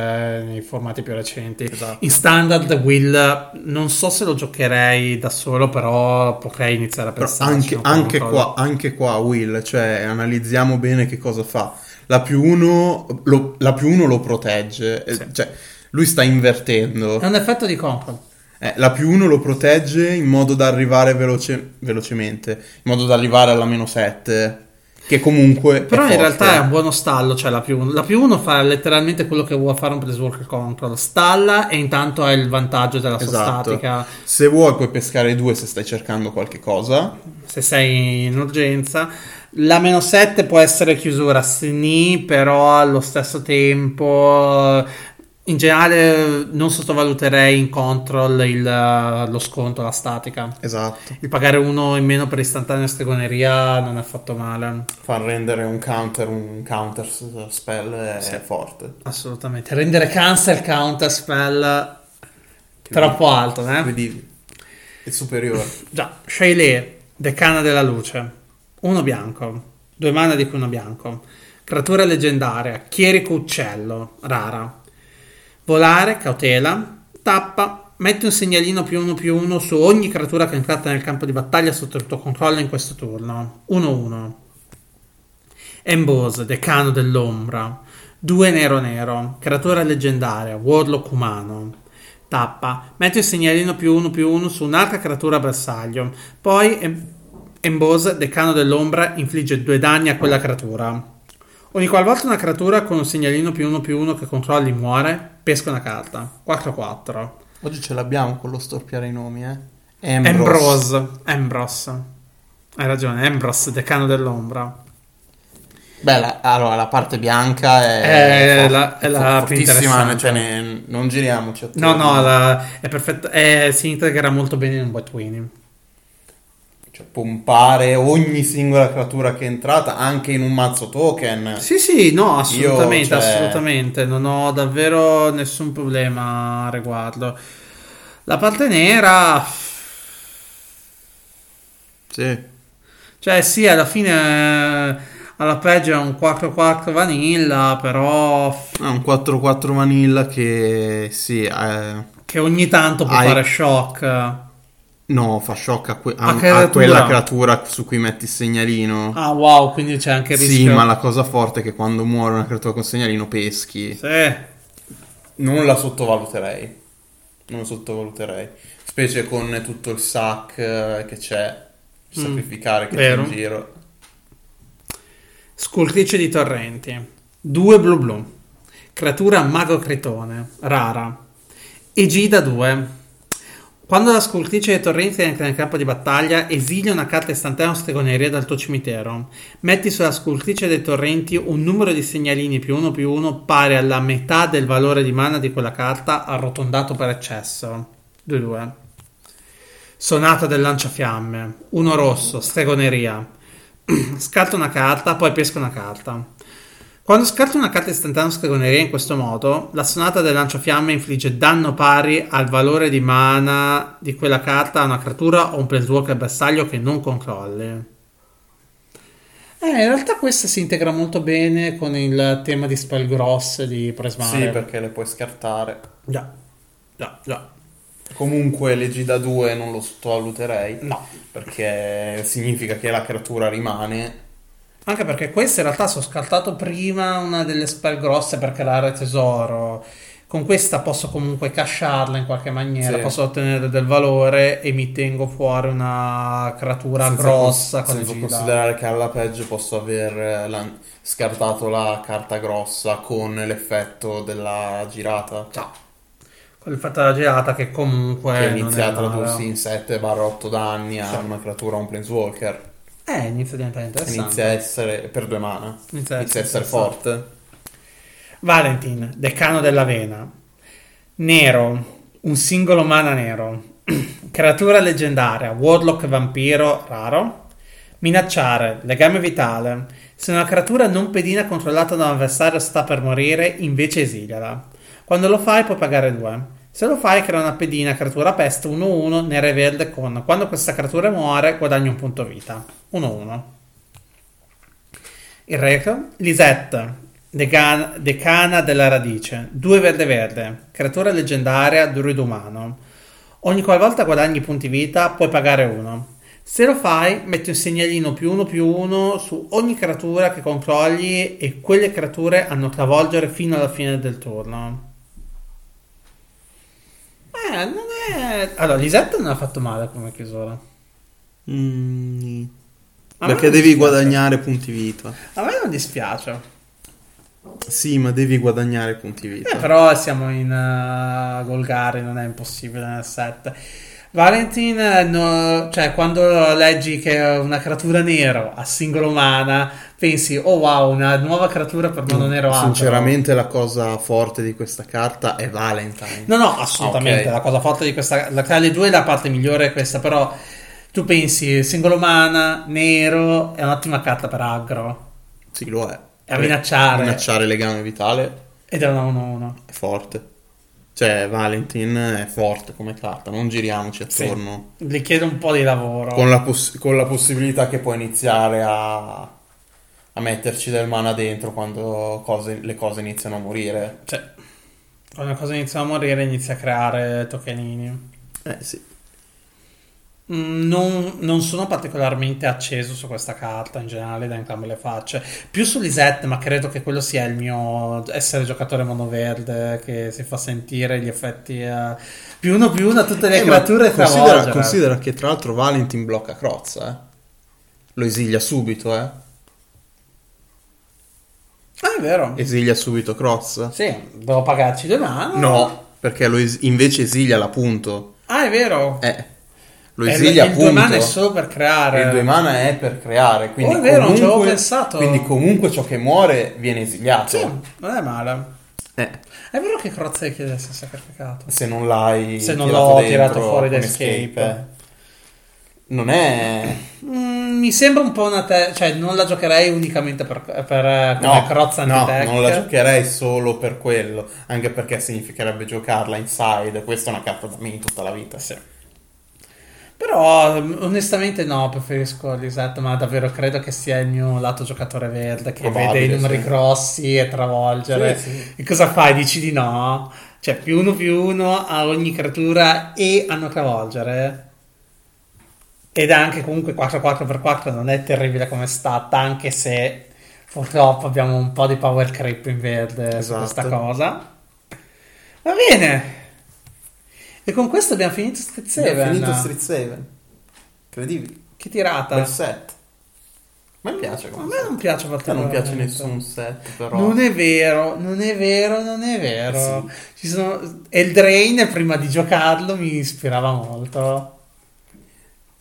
nei formati più recenti. Esatto. In standard Will non so se lo giocherei da solo, però potrei iniziare a pensare. anche, anche qua, anche qua, Will, cioè analizziamo bene che cosa fa. La più uno lo, la più uno lo protegge, eh, Sì. cioè lui sta invertendo. È un effetto di control. Eh, la più 1 lo protegge in modo da arrivare veloce- velocemente, in modo da arrivare alla meno 7, che comunque... Però in realtà è un buono stallo, cioè la più 1. La più 1 fa letteralmente quello che vuole fare un Planeswalker Control. Stalla e intanto ha il vantaggio della sua Esatto. statica. Se vuoi puoi pescare due se stai cercando qualche cosa. se sei in urgenza. La meno 7 può essere chiusura SNI, però allo stesso tempo, in generale, non sottovaluterei in control il- lo sconto, la statica. Esatto. Il pagare uno in meno per istantanea stregoneria non è affatto male, Far rendere un counter, un counter spell è Sì. forte. assolutamente. Rendere cancel counter spell troppo alto, eh? Vedi, è superiore. Già, Shaile, decana della luce. Uno bianco. Due mana di cui uno bianco. Creatura leggendaria. Chierico uccello. Rara. Volare, cautela. Tappa. Metti un segnalino più uno più uno su ogni creatura che è entrata nel campo di battaglia sotto il tuo controllo in questo turno. 1-1. Embose, decano dell'ombra. 2 nero nero. Creatura leggendaria. Warlock umano. Tappa. Metti il segnalino più uno più uno su un'altra creatura bersaglio. Poi em- Embose, decano dell'ombra, infligge due danni a quella creatura. Ogni qualvolta una creatura con un segnalino più uno più uno che controlli muore, pesca una carta. 4-4. Oggi ce l'abbiamo con lo storpiare i nomi, eh. Ambrose. Ambrose. Hai ragione, Ambrose, decano dell'ombra. Beh, la, allora la parte bianca è, È for- la- è la più interessante. cioè ne- non giriamoci No, attorno. no, la- è perfetto. è- si integra molto bene in un Winnie. Cioè, pompare ogni singola creatura che è entrata, anche in un mazzo token. Sì, sì, no, assolutamente, cioè- assolutamente. Non ho davvero nessun problema a riguardo. La parte nera, Sì. cioè sì, alla fine eh, alla peggio è un 4-4 vanilla, però Ah, un 4-4 vanilla che sì, eh, che ogni tanto può Hai- fare shock. No, fa shock a, que- a- A a quella creatura su cui metti il segnalino. Ah, wow, quindi c'è anche il sì, rischio. ma la cosa forte è che quando muore una creatura con segnalino peschi. Sì. Non la sottovaluterei. Non la sottovaluterei. Specie con tutto il sac eh, che c'è. Mm, Sacrificare che vero. c'è in giro. Scultrice di torrenti. 2 blu blu. Creatura mago cretone. Rara. Egida 2. Quando la scultrice dei torrenti entra nel campo di battaglia, esilia una carta istantanea o stregoneria dal tuo cimitero. Metti sulla scultrice dei torrenti un numero di segnalini più uno più uno pari alla metà del valore di mana di quella carta, arrotondato per eccesso. 2-2. Sonata del lanciafiamme. Uno rosso, stregoneria. Scarta una carta, poi pesca una carta. Quando scarti una carta istantanea stregoneria in questo modo, la sonata del lanciafiamme infligge danno pari al valore di mana di quella carta a una creatura o un planeswalker bersaglio che non controlli. Eh, in realtà questa si integra molto bene con il tema di spell gross di Presmare. Sì, perché le puoi scartare. Già, già, già. Comunque leggi da 2 non lo sottovaluterei. No, Perché significa che la creatura rimane. Anche perché questa in realtà sono scartato prima una delle spell grosse per creare tesoro. Con questa posso comunque casciarla in qualche maniera, Sì. posso ottenere del valore e mi tengo fuori una creatura senza grossa con senza considerare che alla peggio posso aver eh, lan- scartato la carta grossa con l'effetto della girata. Ciao. Con il fatto della girata che comunque che è a tradursi in 7-8 danni a Sì. una creatura un planeswalker. Eh, inizia a diventare interessante. Inizia a essere per due mana. Inizia a Inizia a essere forte. Valentin, decano dell'avena. Nero, un singolo mana nero. Creatura leggendaria, Warlock vampiro, raro. Minacciare, legame vitale. Se una creatura non pedina controllata da un avversario sta per morire, invece esiliala. Quando lo fai puoi pagare 2. Se lo fai crea una pedina creatura peste 1-1 nera e verde con quando questa creatura muore guadagni un punto vita. 1-1. Il reco, Lisette, decana, decana della radice, 2 verde verde, creatura leggendaria, druido umano. Ogni qualvolta guadagni punti vita puoi pagare 1. Se lo fai, metti un segnalino più 1 più 1 su ogni creatura che controlli e quelle creature hanno travolgere fino alla fine del turno. Eh, non è... Allora, Lisette non ha fatto male come chiusura. Mm, perché devi dispiace. guadagnare punti vita. A me non dispiace. Sì, ma devi guadagnare punti vita. Eh, però siamo in uh, Golgari, non è impossibile nel set. Valentin, eh, no- cioè quando leggi che è una creatura nero a singolo mana, pensi, oh wow, una nuova creatura per mono nero altro. Sinceramente, la cosa forte di questa carta è Valentine. No, no, assolutamente. Ah, ok. La cosa forte di questa, la, tra le due la parte migliore è questa, però tu pensi, singolo mana, nero, è un'ottima carta per aggro. Sì, lo è. È a minacciare. Minacciare legame vitale Ed è una 1-1. è forte. Cioè, Valentine è forte come carta, non giriamoci Sì. attorno. Gli chiede un po' di lavoro. Con, la poss- con la possibilità che puoi iniziare a, a metterci del mana dentro quando cose- le cose iniziano a morire. Cioè, quando una cosa inizia a morire inizia a creare tokenini. Eh sì. Mm, Non, non sono particolarmente acceso su questa carta in generale da entrambe le facce. Più su Lisette, ma credo che quello sia il mio essere giocatore monoverde che si fa sentire gli effetti eh, più uno più uno a tutte le Eh, creature considera, travolgere. considera che tra l'altro Valentin blocca Crozza, eh. Lo esilia subito, eh. Ah, è vero. Esilia subito Crozza. Sì, devo pagarci due mani. No, perché lo es- invece esilia l'appunto. Ah, è vero. Eh, lo Eh, esilia il due appunto. mana è solo per creare. Il due mana è per creare, quindi Oh, è vero, non ci avevo comunque- pensato. Quindi comunque ciò che muore viene esiliato. Sì, non è male. Eh, È vero che Crozza chiede di essere sacrificato. se non l'hai Se non tirato l'ho dentro tirato fuori da escape. Non è... Mm, mi sembra un po' una te- cioè non la giocherei unicamente per, per eh, No, Crozza no, non la giocherei solo per quello, anche perché significherebbe giocarla inside. Questa è una carta da me tutta la vita. Sì. Però onestamente no, preferisco Lisette, ma davvero credo che sia il mio lato giocatore verde che Probabile, vede i numeri sì. grossi e travolgere. Sì, sì. E cosa fai? Dici di no? Cioè più uno più uno a ogni creatura e hanno travolgere. Ed anche comunque 4-4x4 non è terribile come stat, anche se purtroppo abbiamo un po' di power creep in verde su Esatto. questa cosa. Va bene. E con questo abbiamo finito Street Abbiamo 7. finito Street 7. Incredibile. Che tirata. Bel set. A me piace A me non piace A te non piace nessun set, però. Non è vero, non è vero, non è vero. Eh Ci sono... Eldraine prima di giocarlo mi ispirava molto.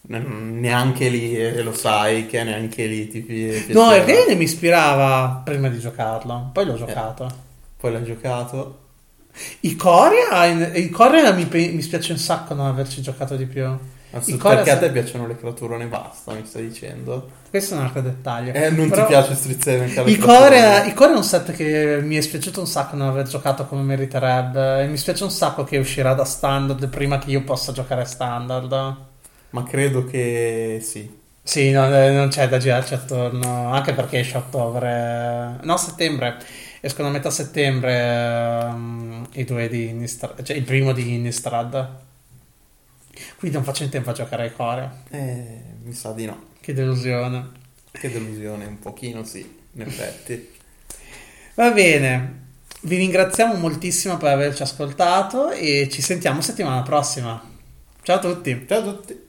Ne- Neanche lì, eh, lo sai che neanche lì ti pi- No, piaceva. Eldraine mi ispirava prima di giocarlo, poi l'ho giocato. Poi l'hai giocato. Ikoria, Ikoria mi, pe- mi spiace un sacco non averci giocato di più. Ma su- Ikoria perché a te piacciono le creature e basta, mi stai dicendo? Questo è un altro dettaglio. Eh, non Però- ti piace strizzare nel caso Ikoria, Ikoria è un set che mi è spiaciuto un sacco non aver giocato come meriterebbe. E mi spiace un sacco che uscirà da standard prima che io possa giocare standard. Ma credo che sì. Sì, no, eh, non c'è da girarci attorno, anche perché esce a ottobre, no, settembre, escono a metà settembre ehm, i due di Innistrad, cioè il primo di Innistrad. Quindi non faccio in tempo a giocare ai core, Eh, mi sa di no. che delusione. Che delusione, un pochino sì, in effetti. Va bene, vi ringraziamo moltissimo per averci ascoltato e ci sentiamo settimana prossima. Ciao a tutti! Ciao a tutti.